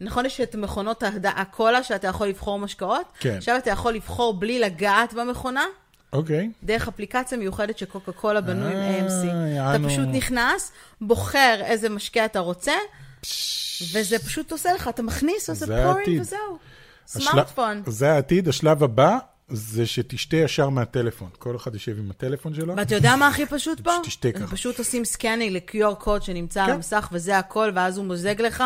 נכון, יש את מכונות הקולה שאתה יכול לבחור משקאות? כן. עכשיו אתה יכול לבחור בלי לגעת במכונה, אוקיי. דרך אפליקציה מיוחדת שקוקה קולה בנו עם אה, AMC. אתה יענו. פשוט נכנס, בוחר איזה משקה אתה רוצה, וזה פשוט עושה לך, אתה מכניס, עושה pouring. וזהו. סמארטפון. זה העתיד, השלב הבא זה שתשתה ישר מהטלפון. כל אחד יושב עם הטלפון שלו. ואתה יודע מה הכי פשוט פה? שתשתה הם ככה. פשוט עושים scanning ל-QR קוד שנמצא על כן. המסך, וזה הכל, ואז הוא מוזג לך.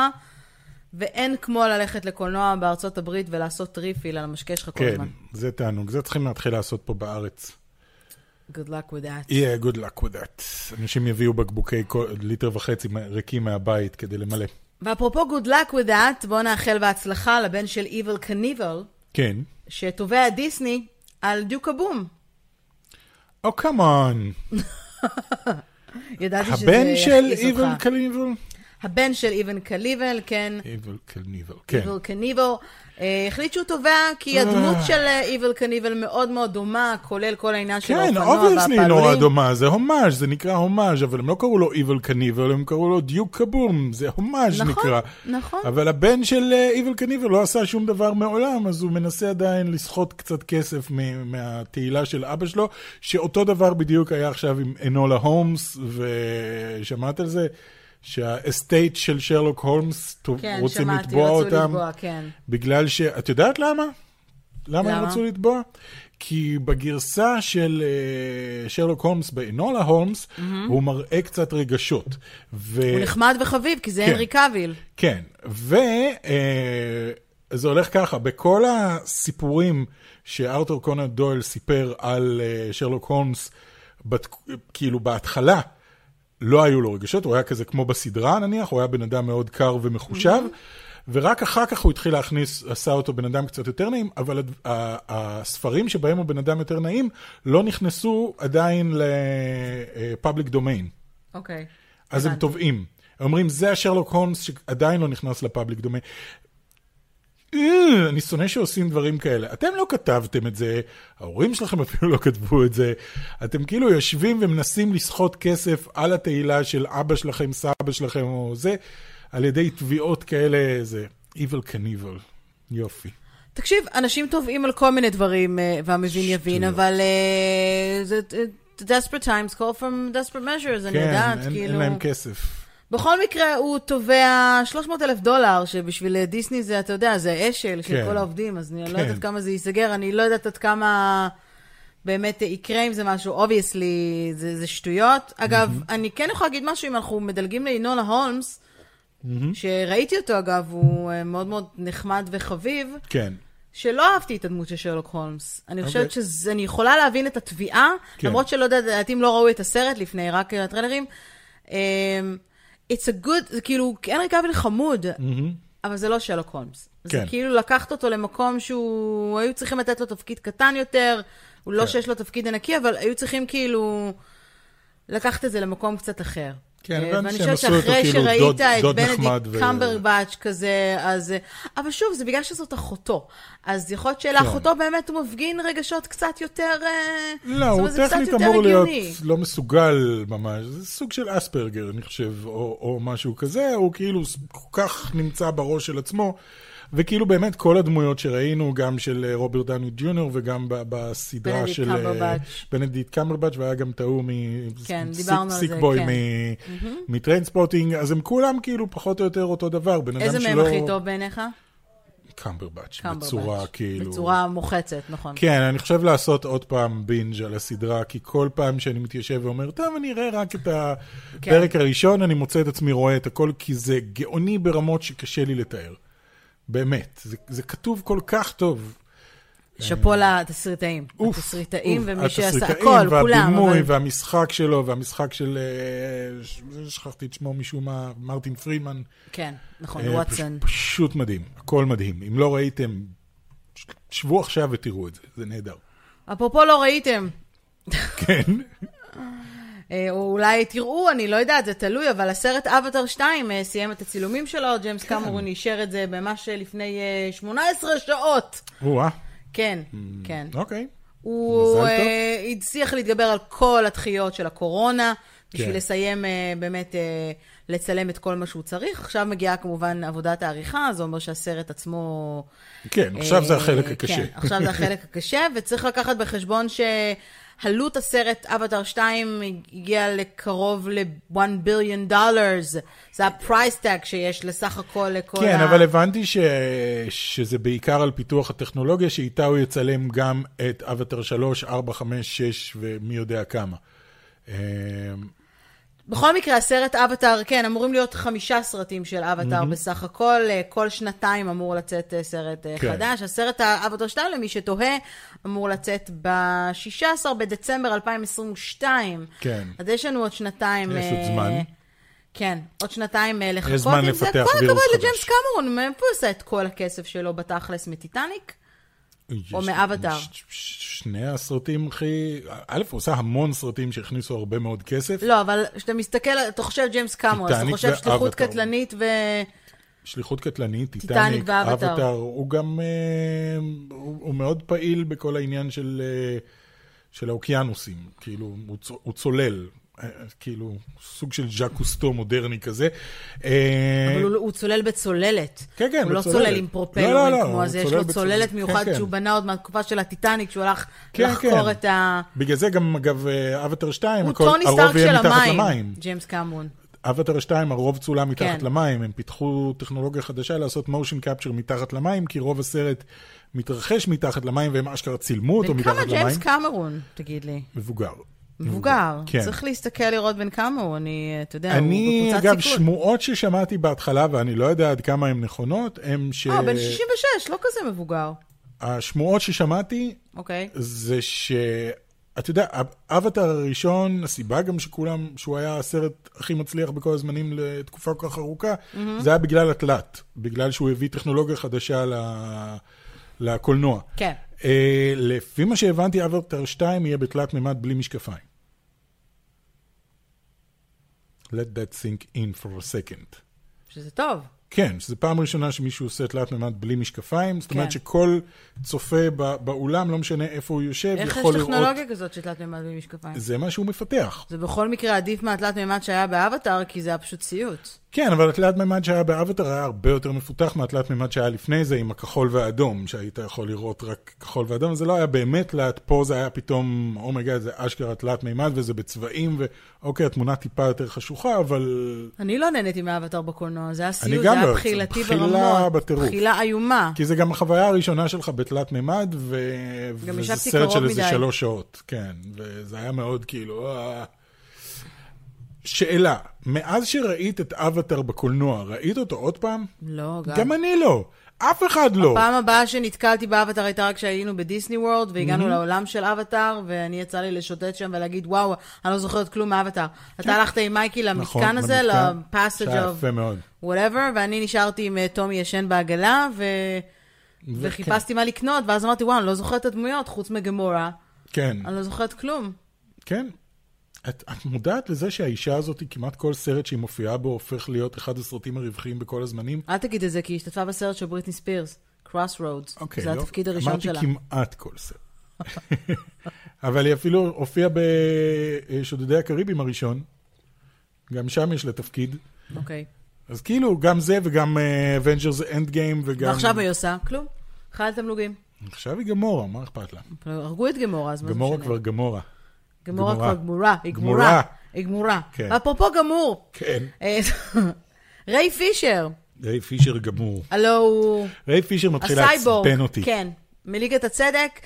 ואין כמו ללכת לקולנוע בארצות הברית ולעשות refill על המשקה שלך כל כן, הזמן. זה תענוג. זה צריכים להתחיל לעשות פה בארץ. Good luck with that. Yeah, good luck with that. אנשים יביאו בקבוקי ליטר וחצי ריקים מהבית כדי למלא. ואפרופו good luck with that, בואו נאחל בהצלחה לבן של Evil Knievel, כן. שתובע דיסני על Duke Caboom. או come on. ידעתי שזה הבן של יכעיס אותך. Evel Knievel? הבן של Evel Knievel, כן. Evel Knievel, כן. Evel Knievel, אה, החליט שהוא תובע כי הדמות של Evel Knievel מאוד מאוד דומה, כולל כל העניין של כן, האופנוע obviously נורא והפעלולים. דומה, זה הומאז', זה נקרא הומאז', אבל הם לא קראו לו איבל קניבל, הם קראו לו דיוק קבום, זה הומאז' נכון, נקרא. נכון. אבל הבן של איבל קניבל לא עשה שום דבר מעולם, אז הוא מנסה עדיין לסחוט קצת כסף מהתהילה של אבא שלו, שאותו דבר בדיוק היה עכשיו עם אנולה הולמס, ושמעת על זה? שהאסטייט של שרלוק הולמס כן, רוצים שמעתי, לתבוע רצו אותם. לתבוע, כן. בגלל ש... את יודעת למה? למה הם למה? רצו לתבוע? כי בגרסה של אה, שרלוק הולמס באנולה הולמס, הוא מראה קצת רגשות. ו... הוא נחמד וחביב, כי זה כן. הנרי קאביל. כן, וזה הולך ככה, בכל הסיפורים שארתור קונן דויל סיפר על אה, שרלוק הולמס, בת... כאילו בהתחלה, לא היו לו רגשות, הוא היה כזה כמו בסדרה נניח, הוא היה בן אדם מאוד קר ומחושב, ורק אחר כך הוא התחיל להכניס, עשה אותו בן אדם קצת יותר נעים, אבל הספרים שבהם הוא בן אדם יותר נעים, לא נכנסו עדיין לפאבליק דומיין. אוקיי. אז הם. תובעים. אומרים, זה השרלוק הולמס שעדיין לא נכנס לפאבליק דומיין. אה, אני שונא שעושים דברים כאלה. אתם לא כתבתם את זה, ההורים שלכם אפילו לא כתבו את זה. אתם כאילו יושבים ומנסים לסחוט כסף על התהילה של אבא שלכם, סבא שלכם או זה, על ידי תביעות כאלה, זה Evel Knievel. יופי. תקשיב, אנשים תובעים על כל מיני דברים, אה, והמבין יבין. אבל אה, זה... desperate times call for desperate measures, אני כן, יודעת, כאילו... אין להם כסף. בכל מקרה, הוא תובע 300 אלף דולר, שבשביל דיסני זה, אתה יודע, זה אשל של כן. כל העובדים, אז אני לא כן. יודעת כמה זה ייסגר, אני לא יודעת עד כמה באמת יקרה עם זה משהו, obviously, זה, זה שטויות. אגב, אני כן יכולה להגיד משהו, אם אנחנו מדלגים לאנולה הולמס, שראיתי אותו, אגב, הוא אה, מאוד מאוד נחמד וחביב, כן. שלא אהבתי את הדמות של שרלוק הולמס. אני חושבת אוקיי. שאני יכולה להבין את התביעה, כן. למרות שלא יודעת, לדעתי אם לא ראו את הסרט לפני, רק הטריילרים. It's a good, זה כאילו, הנרי קאביל חמוד, אבל זה לא שרלוק הולמס. זה כן. כאילו לקחת אותו למקום שהוא, היו צריכים לתת לו תפקיד קטן יותר, הוא לא כן. שיש לו תפקיד ענקי, אבל היו צריכים כאילו לקחת את זה למקום קצת אחר. כן, אה, הבנתי ואני שהם חושבת עשו אותו שאחרי כאילו שראית דוד- את דוד נחמד בנדיקט ו- קמברבץ' כזה, אז... אה, אבל שוב, זה בגלל שזאת אחותו. אז יכול להיות שלאחותו באמת הוא מפגין רגשות קצת יותר... אה, לא, הוא טכנית אמור להיות. לא מסוגל ממש, זה סוג של אספרגר, אני חושב, או משהו כזה, הוא כאילו כל כך נמצא בראש של עצמו, וכאילו באמת כל הדמויות שראינו, גם של אה, רוברט דני ג'וניור וגם בסדרה בנדיקט של... אה. בנדיקט קמברבץ', והיה גם את ההוא מ... כן, דיברנו על זה, Sick Boy כן. מטריינספוטינג, אז הם כולם כאילו פחות או יותר אותו דבר, איזה. מהם הכי טוב בעיניך? קמברבץ'. בצורה כאילו... בצורה מוחצת, נכון. כן, אני חושב לעשות עוד פעם binge על הסדרה, כי כל פעם שאני מתיישב ואומר, טוב, אני אראה רק את הפרק הראשון, אני מוצא את עצמי רואה את הכל, כי זה גאוני ברמות שקשה לי לתאר. באמת, זה, זה כתוב כל כך טוב. שאפו לתסריטאים. אוף, התסריטאים ומי שעשה התסריטאים הכל, כולם. והבימוי אבל- והמשחק שלו, והמשחק של... אה, שכחתי את שמו משום מה, מרטין פרידמן. כן, נכון, אה, וואטסון. פש- פשוט מדהים, הכל מדהים. אם לא ראיתם, שבו עכשיו ותראו את זה, זה נהדר. אפרופו לא ראיתם, כן, אה, או אולי תראו, אני לא יודעת, זה תלוי, אבל הסרט אבטר 2 אה, סיים את הצילומים שלו, ג'יימס כן. קמרון אישר את זה ממש לפני אה, 18 שעות. או-אה, כן, כן. אוקיי. הוא. אה, הצליח להתגבר על כל הדחיות של הקורונה, בשביל כן. לסיים אה, באמת אה, לצלם את כל מה שהוא צריך. עכשיו מגיעה כמובן עבודת העריכה, זה אומר שהסרט עצמו... כן, עכשיו זה אה, החלק הקשה. כן, עכשיו זה החלק הקשה, וצריך לקחת בחשבון שעלות הסרט אבטר 2 הגיעה לקרוב ל-1 billion dollars. זה ה price tag שיש לסך הכל לכל כן, ה... אבל הבנתי ש... שזה בעיקר על פיתוח הטכנולוגיה, שאיתה הוא יצלם גם את אבטר 3, 4, 5, 6 ומי יודע כמה. בכל מקרה, הסרט אבטאר, כן, אמורים להיות חמישה סרטים של אבטאר בסך הכל. אה, כל שנתיים אמור לצאת אה, סרט אה, כן. חדש. הסרט האבטאר 2, למי שתוהה, אמור לצאת ב-16 בדצמבר 2022. כן. אז יש לנו עוד שנתיים... יש עוד זמן. כן, עוד שנתיים לחכות עם זה. כל הכבוד. לג'יימס קמרון, מאיפה הוא עושה את כל הכסף שלו בתכלס מטיטניק? או מאבטאר. שני הסרטים הכי... א', הוא עושה המון סרטים שהכניסו הרבה מאוד כסף. לא, אבל כשאתה מסתכל, אתה חושב ג'יימס קמרון, אז אתה חושב שליחות. קטלנית ו... שליחות קטלנית, טיטניק. אבטאר, הוא גם, אה, הוא, מאוד פעיל בכל העניין של, אה, של האוקיינוסים, כאילו, הוא, צ- הוא צולל, כאילו, סוג של ז'אק קוסטו מודרני כזה. אה, אבל הוא, הוא צולל בצוללת. כן, כן, הוא לא בצוללת. צולל עם לא, פרופלורים לא, לא, כמו הוא הזה, יש לו בצוללת. צוללת כן, מיוחד כן. שהוא בנה עוד מהתקופה של הטיטניק, שהוא הלך כן, לחקור כן. את ה... בגלל זה גם, אגב, אה, אבטר 2, הוא הכל, הרוב יהיה של מתחת המים, למים. ג'יימס קמרון. אבטר 2, הרוב צולם מתחת כן. למים, הם פיתחו טכנולוגיה חדשה לעשות motion capture מתחת למים, כי רוב הסרט מתרחש מתחת למים, והם אשכרה צילמו אותו בן מתחת כמה למים. ג'יימס קמרון, תגיד לי? מבוגר. מבוגר. כן. צריך להסתכל לראות בן כמה הוא, אני, אתה יודע, הוא אני, בקבוצת אגב, סיכון. שמועות ששמעתי בהתחלה, ואני לא יודע עד כמה הן נכונות, הם ש... אה, בן 66, לא כזה מבוגר. השמועות ששמעתי אוקיי. זה ש... אתה יודע, אבטר הראשון, הסיבה גם שכולם, שהוא היה הסרט הכי מצליח בכל הזמנים לתקופה כל כך ארוכה, זה היה בגלל התלת, בגלל שהוא הביא טכנולוגיה חדשה ל... לקולנוע. כן. אה, לפי מה שהבנתי, אבטר 2 יהיה בתלת מימד בלי משקפיים. Let that sink in for a second. שזה טוב. כן, שזו פעם ראשונה שמישהו עושה תלת מימד בלי משקפיים, זאת אומרת כן. שכל צופה ב- באולם, לא משנה איפה הוא יושב, איך יש יכול לראות... טכנולוגיה כזאת של תלת מימד במשקפיים? זה מה שהוא מפתח. זה בכל מקרה עדיף מהתלת מימד שהיה באבטאר, כי זה היה פשוט סיוט. כן, אבל התלת מימד שהיה באבטר היה הרבה יותר מפותח מהתלת מימד שהיה לפני זה עם הכחול והאדום, שהיית יכול לראות רק כחול ואדום, זה לא היה באמת תלת, פה זה היה פתאום, oh my god, זה אשכרה תלת מימד וזה בצבעים, ואוקיי, התמונה טיפה יותר חשוכה, אבל... אני לא נהניתי מהאבטר בקולנוע, זה היה סיוט, זה היה לא, בחילתי בחילה ברמות. בטירוף. בחילה איומה. כי זה גם החוויה הראשונה שלך בתלת מימד, ו... וזה סרט של איזה. שלוש שעות, כן, וזה היה מאוד כאילו... אה. שאלה, מאז שראית את אבטר בקולנוע, ראית אותו עוד פעם? לא, גם. גם אני לא. אף אחד לא. פעם הבאה שנתקלתי באבטר הייתה רק כשהיינו בדיסני וורלד, והגענו לעולם של אבטר, ואני יצא לי לשוטט שם ולהגיד, וואו, אני לא זוכרת כלום מאבטר. אתה הלכת עם מייקי נכון, למתקן הזה, למתקן. לפאסג' שהיה of whatever, ואני נשארתי עם אה, טומי ישן בעגלה, ו... וחיפשתי מה לקנות, ואז אמרתי, וואו, אני לא זוכרת את הדמויות, חוץ מגמורה, כן, אני לא זוכרת כלום. כן. את, את מודעת לזה שהאישה הזאת, כמעט כל סרט שהיא מופיעה בו, הופך להיות אחד הסרטים הרווחיים בכל הזמנים? אל תגיד את זה, כי היא השתתפה בסרט של בריטני ספירס, Crossroads. אוקיי, זה לא. התפקיד הראשון אמרתי שלה. כמעט כל סרט. אבל היא אפילו הופיעה בשודדי הקריבים הראשון. גם שם יש לה תפקיד. אוקיי. אז כאילו, גם זה וגם Avengers Endgame וגם... ועכשיו היא עושה? כלום. חיה על תמלוגים. עכשיו היא גמורה, מה אכפת לה? הרגו את גמורה, אז מה זה משנה? גמורה כבר גמורה. גמורה גמורה. גמורה, היא גמורה. היא גמורה. כן. ואפרופו גמור, כן. אה, ריי פישר, ריי פישר גמור. הלו הוא ריי פישר מתחיל לעצבן אותי. כן, מליגת הצדק.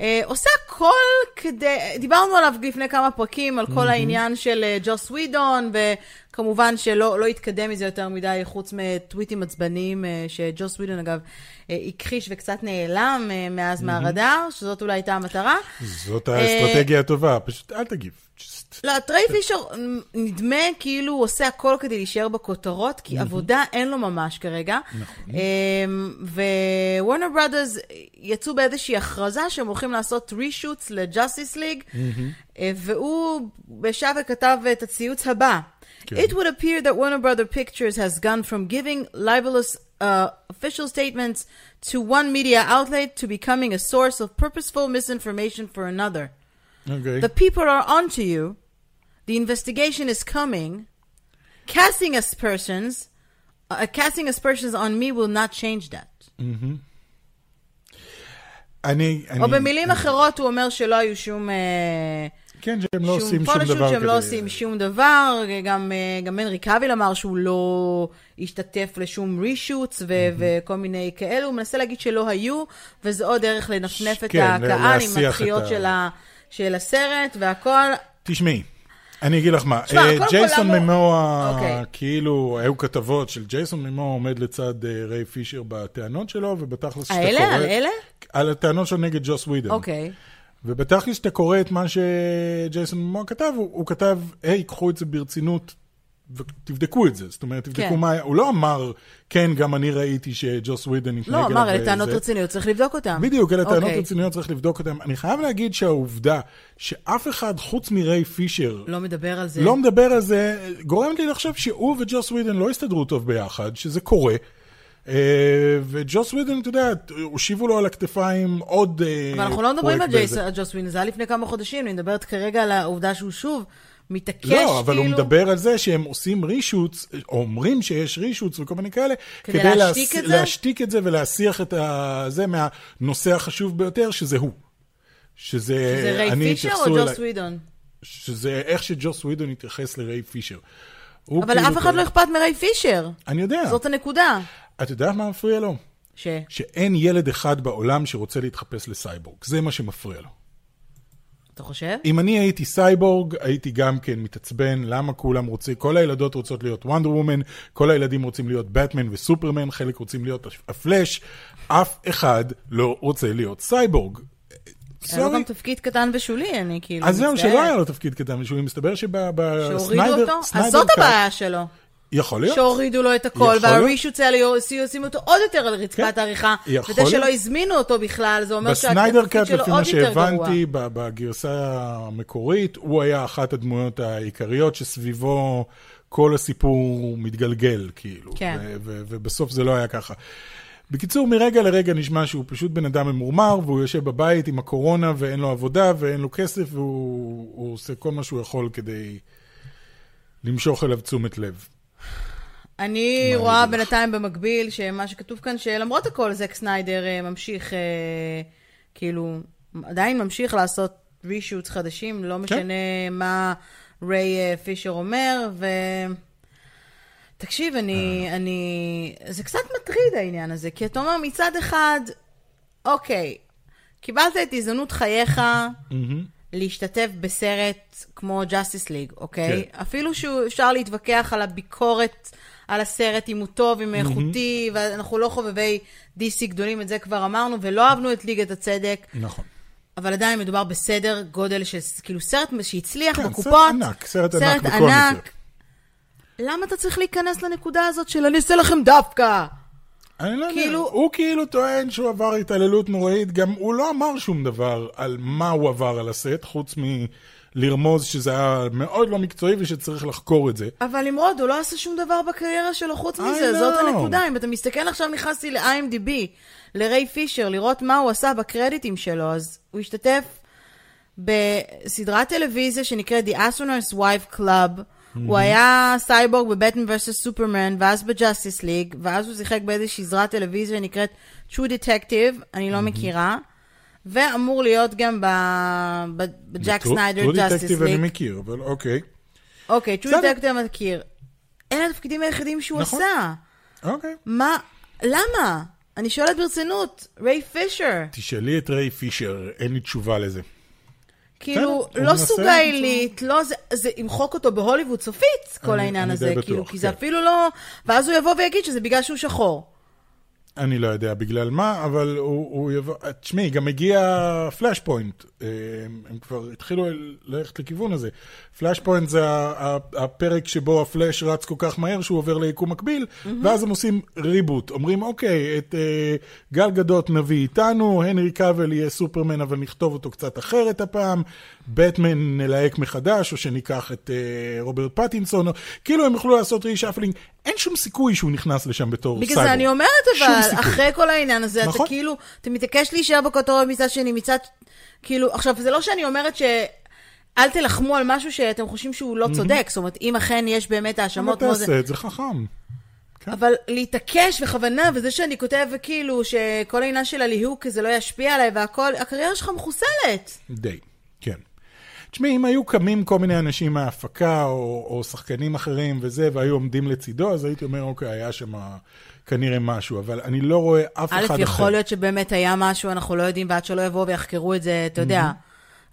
אה, עושה הכל כדי, דיברנו עליו לפני כמה פרקים, על כל העניין של אה, ג'וס ווידון, וכמובן שלא לא התקדם מזה יותר מדי, חוץ מטוויטים עצבניים, אה, שג'וס ווידון אגב אה, הכחיש וקצת נעלם אה, מאז מהרדאר, שזאת אולי הייתה המטרה. זאת האסטרטגיה הטובה, פשוט אל תגיב. לא, טריי פישר נדמה כאילו הוא עושה הכל כדי להישאר בכותרות, כי עבודה אין לו ממש כרגע. נכון. ווורנר ברודרס יצאו באיזושהי הכרזה שהם הולכים לעשות רישוטס לג'אסטיס ליג, והוא בשעה וכתב את הציוץ הבא. כן. It would appear that Warner Brother Pictures has gone from giving libelous uh, official statements to one media outlet to becoming a source of purposeful misinformation for another. אוקיי. The people are onto you. The investigation is coming. Casting aspersions, uh, casting aspersions on me will not change that. אני... או אני- במילים אחרות הוא אומר שלא היו שום... אה, כן, שהם לא עושים שום דבר שהם כדי... לא עושים שום דבר, גם, אה, גם הנרי קאביל אמר שהוא לא השתתף לשום רישוטס ו- וכל מיני כאלו, הוא מנסה להגיד שלא היו, וזה עוד דרך לנפנף את כן, הקהל עם להסיח הדחיות את ה- של, ה- של הסרט והכל. תשמעי, אני אגיד לך מה, תשמע, אה, כל, ג'ייסון ממואה, אוקיי. כאילו, היו כתבות של ג'ייסון ממואה עומד לצד אה, ריי פישר בטענות שלו, ובתכלס שאתה קורא... האלה? על אלה? על הטענות שלו נגד ג'וס ווידן. אוקיי. ובתכלס שאתה קורא את מה שג'ייסון ממואה כתב, הוא, הוא כתב, היי, קחו את זה ברצינות ותבדקו את זה. זאת אומרת, תבדקו כן. מה הוא לא אמר, כן, גם אני ראיתי שג'וס ווידן התנהג לא, אמר, אלה וזה." טענות רציניות, צריך לבדוק אותן. בדיוק, אלה טענות אוקיי. רציניות, צריך לבדוק אותן. אני חייב להגיד שהעובדה שאף אחד חוץ מריי פישר לא מדבר על זה. לא מדבר על זה, גורמת לי לחשוב שהוא וג'וס ווידן לא הסתדרו טוב ביחד, שזה קורה. אה, וג'וס ווידן, אתה יודע, הושיבו לו על הכתפיים עוד אה, אבל אנחנו לא מדברים על פרויקט ג'וס ווידן, זה היה לפני כמה חודשים, אני מדברת כרגע על העובדה שהוא שוב מתעקש, לא, אבל הוא כאילו- מדבר על זה שהם עושים רישוטס, או אומרים שיש רישוטס וכל מיני כאלה, כדי כדי להשתיק להס- את זה? להשתיק את זה ולהסיח את זה מהנושא החשוב ביותר, שזה הוא. שזה, זה ריי פישר או ג'וס ווידון? שזה איך שג'וס ווידון התייחס לריי פישר. אבל כאילו לאף אחד כזה- לא אכפת מריי פישר. אני יודע. זאת הנקודה. את יודעת מה מפריע לו? ש... שאין ילד אחד בעולם שרוצה להתחפש לסייבורג. זה מה שמפריע לו. אתה חושב? אם אני הייתי סייבורג, הייתי גם כן מתעצבן, למה כולם רוצים, כל הילדות רוצות להיות וונדר וומן, כל הילדים רוצים להיות באטמן וסופרמן, חלק רוצים להיות הפלאש, אף אחד לא רוצה להיות סייבורג. היה לו. גם תפקיד קטן ושולי, אני כאילו אז זהו. שלא היה לו תפקיד קטן, שהוא מסתבר שהורידו שבסניידר, אותו? אז זאת הבעיה שלו. יכול להיות. שהורידו לו את הכל, להיות. והרישוץ האלה ישימו אותו עוד יותר על רצפת כן. העריכה. יכול וזה שלא להיות. הזמינו אותו בכלל, זה אומר בסניידר שהתפקיד קאט, שלו לפי מה עוד יותר גרוע. שהבנתי, ב- בגרסה המקורית, הוא היה אחת הדמויות העיקריות שסביבו כל הסיפור מתגלגל, כאילו. כן. ובסוף זה לא היה ככה. בקיצור, מרגע לרגע נשמע שהוא פשוט בן אדם ממורמר, והוא יושב בבית עם הקורונה, ואין לו עבודה, ואין לו כסף, והוא הוא עושה כל מה שהוא יכול כדי למשוך אליו תשומת לב. אני רואה? בינתיים במקביל, שמה שכתוב כאן, שלמרות הכל, זק סניידר אה, ממשיך, אה, כאילו, עדיין ממשיך לעשות רישוט חדשים, כן. לא משנה מה ריי אה, פישר אומר, ו... תקשיב, אני. אני... זה קצת מטריד העניין הזה, כי אתה אומר מצד אחד, אוקיי, קיבלת את הזדמנות חייך להשתתף בסרט כמו Justice League, אוקיי? כן. אפילו שאפשר להתווכח על הביקורת על הסרט, אם הוא טוב, אם הוא איכותי, ואנחנו לא חובבי DC גדולים, את זה כבר אמרנו, ולא אהבנו את ליגת הצדק, נכון. אבל עדיין מדובר בסדר גודל של, כאילו, סרט שהצליח כן, בקופות. סרט ענק, סרט ענק בכל מקרה. למה אתה צריך להיכנס לנקודה הזאת של אני אעשה לכם דווקא? אני לא יודע, כאילו- הוא כאילו טוען שהוא עבר התעללות נוראית, גם הוא לא אמר שום דבר על מה הוא עבר על הסט, חוץ מלרמוז שזה היה מאוד לא מקצועי ושצריך לחקור את זה. אבל נמרוד, הוא לא עשה שום דבר בקריירה שלו חוץ I מזה, זאת know. הנקודה. אם אתה מסתכל עכשיו, נכנסתי ל-IMDb, לריי פישר, לראות מה הוא עשה בקרדיטים שלו, אז הוא השתתף בסדרת טלוויזיה שנקראת The Astronaut's Wife Club. הוא היה סייבורג ב Batman versus Superman, ואז ב Justice League, ואז הוא שיחק באיזושהי סדרת טלוויזיה שנקראת True Detective, אני לא מכירה, ואמור להיות גם ב- ב- בזאק סניידר True Justice Detective אני. מכיר, אבל אוקיי. אוקיי, True בסדר. Detective מכיר. אלה התפקידים היחידים שהוא נכון. עשה. אוקיי. מה, למה? אני שואלת ברצינות, ריי פישר. תשאלי את ריי פישר, אין לי תשובה לזה. כאילו, לא סוגה עילית, לא, זה, זה ימחוק אותו בהוליווד סופית, כל אני- העניין אני הזה, די בטוח, כאילו, כי זה כן. אפילו לא... ואז הוא יבוא ויגיד שזה בגלל שהוא שחור. אני לא יודע בגלל מה, אבל הוא, הוא יבוא... תשמעי, גם הגיע Flashpoint. אה, הם, הם כבר התחילו ללכת לכיוון הזה. Flashpoint זה הפרק שבו הפלאש רץ כל כך מהר שהוא עובר ליקום מקביל, ואז הם עושים reboot. אומרים, אוקיי, את אה, גל גדות נביא איתנו, הנרי קאבל יהיה סופרמן, אבל נכתוב אותו קצת אחרת הפעם, בטמן נלהק מחדש, או שניקח את אה, רוברט פטינסון, או... כאילו הם יוכלו לעשות reshuffling. אין שום סיכוי שהוא נכנס לשם בתור בגלל סייבורג. זה אני אומרת, אבל. אחרי כל העניין הזה, אתה נכון. כאילו, אתה מתעקש להישאר בכותרות מצד שני, מצד... כאילו, עכשיו, זה לא שאני אומרת ש... אל תלחמו על משהו שאתם חושבים שהוא לא צודק, זאת אומרת, אם אכן יש באמת האשמות זה... תעשה את זה חכם. אבל להתעקש בכוונה, וזה שאני כותב כאילו שכל העניין של הליהוק זה לא ישפיע עליי והכל, הקריירה שלך מחוסלת. די, כן. תשמעי, אם היו קמים כל מיני אנשים מההפקה, או, או שחקנים אחרים וזה, והיו עומדים לצידו, אז הייתי אומר, אוקיי, היה שם כנראה משהו, אבל אני לא רואה אף א', אחד אחר. יכול להיות שבאמת היה משהו, אנחנו לא יודעים, ועד שלא יבואו ויחקרו את זה, אתה יודע.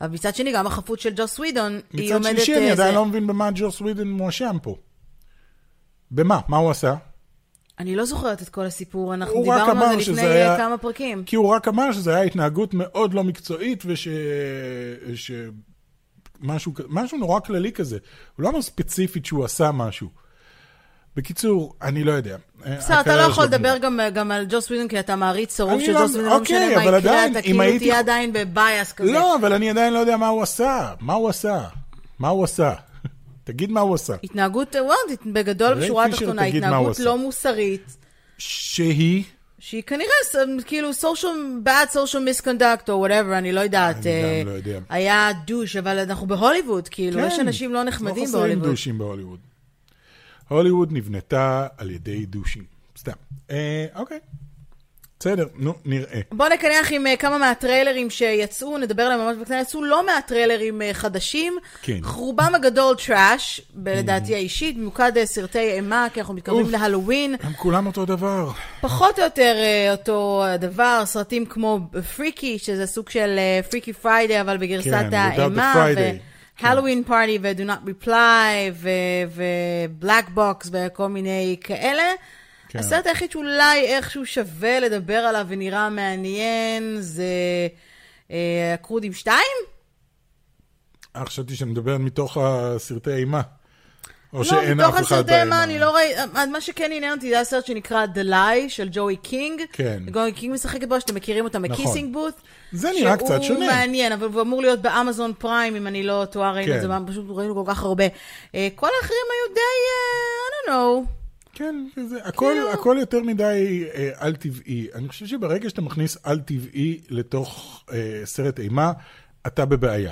אבל מצד שני, גם החפות של ג'וס ווידון, היא מצד עומדת... שלישי, אה, אני עדיין זה- לא מבין במה ג'וס ווידן מואשם פה. במה? מה הוא עשה? אני לא זוכרת את כל הסיפור, אנחנו דיברנו על זה לפני היה- אה, כמה פרקים. כי הוא רק אמר שזו הייתה התנהגות מאוד לא מקצועית, וש... ש... משהו, משהו נורא כללי כזה. הוא לא אמר ספציפית שהוא עשה משהו. בקיצור, אני לא יודע. בסדר, אתה לא יכול לדבר גם, גם על ג'וס ווידון, כי אתה מעריץ שרוף של לא- ג'וס ווידון, לא אוקיי, משנה מה יקרה, אתה כאילו הייתי- תהיה עדיין בבייס כזה. לא, אבל אני עדיין לא יודע מה הוא עשה. מה הוא עשה? מה הוא עשה? תגיד מה הוא עשה. התנהגות, וואו, בגדול, בשורה התחתונה, התנהגות. לא מוסרית. שהיא... שהיא כנראה ס- כאילו social, bad social misconduct או whatever, אני לא יודעת. אני אה, גם לא יודע. היה דוש, אבל אנחנו בהוליווד, כאילו, יש אנשים לא נחמדים לא חסרים בהוליווד. דושים בהוליווד. הוליווד נבנתה על ידי דושים. סתם. אה, אוקיי. בסדר, נו, נראה. בוא נקנח עם אה, כמה מהטריילרים שיצאו, נדבר עליהם ממש בקטנה. יצאו לא מעט טריילרים אה, חדשים. כן. רובם הגדול טראש, לדעתי האישית, במיוחד אה, סרטי אימה, כי אנחנו מתקרבים אוף. להלואוין. הם כולם אותו דבר. פחות או יותר אה, אותו הדבר, סרטים כמו Freaky, שזה סוג של Freaky Friday, אבל בגרסת כן, without the האימה, Friday. ו Halloween Party ו-Do Not Reply, ו-Black Box וכל מיני כאלה. כן. הסרט היחיד שאולי איכשהו שווה לדבר עליו ונראה מעניין זה אה, הקרודים 2? אה, חשבתי שמדבר מתוך הסרטי אימה. או לא, שאין מתוך אף אחד הסרטי אימה באימה. אני לא ראיתי, מה שכן עניין אותי זה הסרט שנקרא The Lie של ג'וי קינג. כן. ג'וי קינג משחקת בו, שאתם מכירים אותה נכון. מ Kissing Booth. זה נראה קצת שהוא שונה. מעניין, אבל הוא אמור להיות באמזון פריים, אם אני לא טועה, ראינו את כן. זה, פשוט ראינו כל כך הרבה. אה, כל האחרים היו די, אה, I don't know. כן, זה, הכל, כאילו- הכל יותר מדי אה, על טבעי. אני חושב שברגע שאתה מכניס על טבעי לתוך אה, סרט אימה, אתה בבעיה.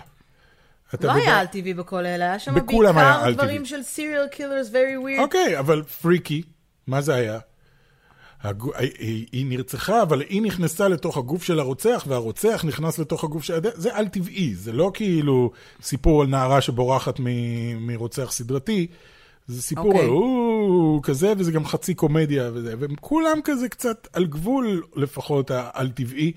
לא בבעיה. היה על טבעי בכל אלה, היה שם בעיקר דברים. של serial killers very weird. אוקיי, אבל Freaky, מה זה היה? הגו... היא, היא נרצחה, אבל היא נכנסה לתוך הגוף של הרוצח, והרוצח נכנס לתוך הגוף של... זה על טבעי, זה לא כאילו סיפור על נערה שבורחת מ... מרוצח סדרתי. זה סיפור אוקיי. על או, כזה, וזה גם חצי קומדיה וזה, והם כולם כזה קצת על גבול לפחות העל טבעי.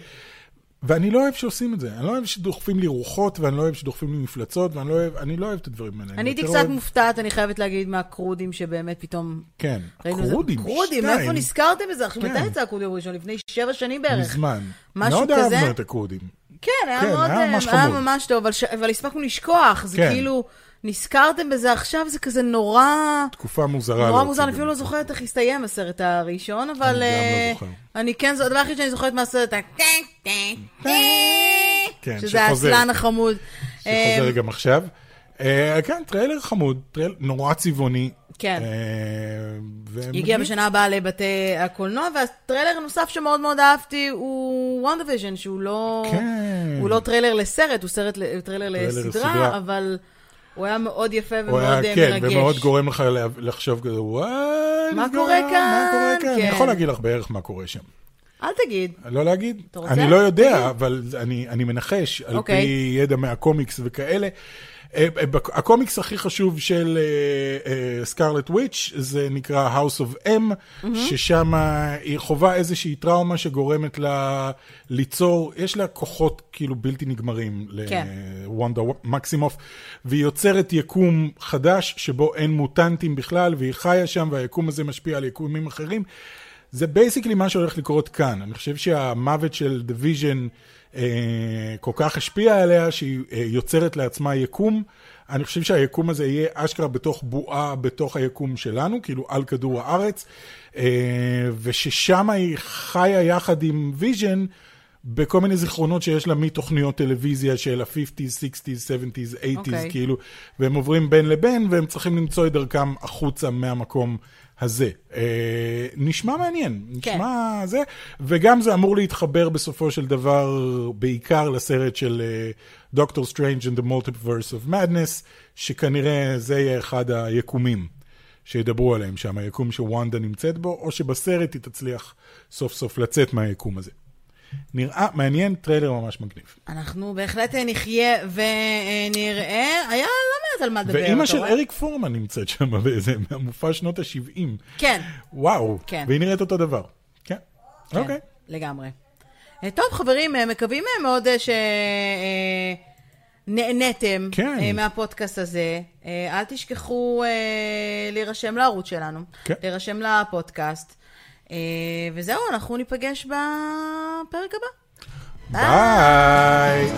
ואני לא אוהב שעושים את זה, אני לא אוהב שדוחפים לי רוחות, ואני לא אוהב שדוחפים לי מפלצות, ואני לא אוהב, אני לא אוהב את הדברים האלה. אני הייתי קצת אוהב- מופתעת, אני חייבת להגיד, מהקרודים שבאמת פתאום... כן, קרודים, שתיים. איפה נזכרתם בזה? עכשיו, כן. מתי יצא הקרודים הראשון? לפני שבע שנים בערך. מזמן. משהו מאוד כזה? אהבנו את הקרודים. כן, היה כן, מאוד, היה אה. ממש טוב, אבל ש- אבל הספקנו לשכוח, זה כן. כאילו, נזכרתם בזה עכשיו, זה כזה נורא... תקופה מוזרה. נורא מוזר, אני. אפילו לא זוכרת איך הסתיים הסרט הראשון, אבל... אני גם לא אה, זוכר. אני כן, זה הדבר היחיד שאני זוכרת מהסרט, ה- כן, שזה שחוזר. העצלן החמוד. אה, שחוזר גם עכשיו. אה, כן, טריילר חמוד, טריילר נורא צבעוני. כן. אה. הגיע בשנה הבאה לבתי הקולנוע, והטריילר הנוסף שמאוד מאוד אהבתי הוא WandaVision, שהוא לא... כן. הוא לא טריילר לסרט, הוא טריילר. לסדרה, אבל הוא היה מאוד יפה ומאוד היה, אה, כן, מרגש. ומאוד גורם לך לחשוב כזה, וואי, מה קורה מה כאן?" קורה כאן? אני כן. יכול להגיד לך בערך מה קורה שם. אל להגיד. לא להגיד? אתה רוצה? אני לא יודע, תגיד. אבל אני, אני מנחש, על אוקיי. פי ידע מהקומיקס וכאלה. אה, אה, הקומיקס הכי חשוב של אה, Scarlet Witch זה נקרא House of M, ששם היא חווה איזושהי טראומה שגורמת לה ליצור, יש לה כוחות כאילו בלתי נגמרים כן. לוונדה מקסימוף, והיא יוצרת יקום חדש שבו אין מוטנטים בכלל, והיא חיה שם והיקום הזה משפיע על יקומים אחרים. זה basically מה שהולך לקרות כאן. אני חושב שהמוות של the ויז'ן אה, כל כך השפיע עליה, שהיא אה, יוצרת לעצמה יקום. אני חושב שהיקום הזה יהיה אשכרה בתוך בועה בתוך היקום שלנו, כאילו על כדור הארץ, אה, וששם היא חיה יחד עם ויז'ן. בכל מיני זיכרונות שיש לה מתוכניות טלוויזיה של ה-50's, 60's, 70's, 80's, אוקיי. כאילו, והם עוברים בין לבין, והם צריכים למצוא את דרכם החוצה מהמקום הזה. אה, נשמע מעניין, כן. נשמע זה, וגם זה אמור להתחבר בסופו של דבר בעיקר לסרט של דוקטור סטרנג' and the Multiverse of Madness, שכנראה זה יהיה אחד היקומים שידברו עליהם שם, היקום שוונדה נמצאת בו, או שבסרט היא תצליח סוף סוף לצאת מהיקום הזה. נראה מעניין, טריילר ממש מגניב. אנחנו בהחלט אה, נחיה ונראה. היה לא מעט על מה לדבר. ואימא של? אריק פורמן נמצאת שם באיזה מופע שנות ה-70. כן, וואו, כן. והיא נראית אותו דבר. כן, כן, אוקיי. לגמרי. אה, טוב, חברים, אה, מקווים מאוד שנהניתם כן. מהפודקאסט הזה. אל תשכחו להירשם לערוץ שלנו, כן. להירשם לפודקאסט. אה, וזהו, אנחנו ניפגש בפרק הבא. ביי.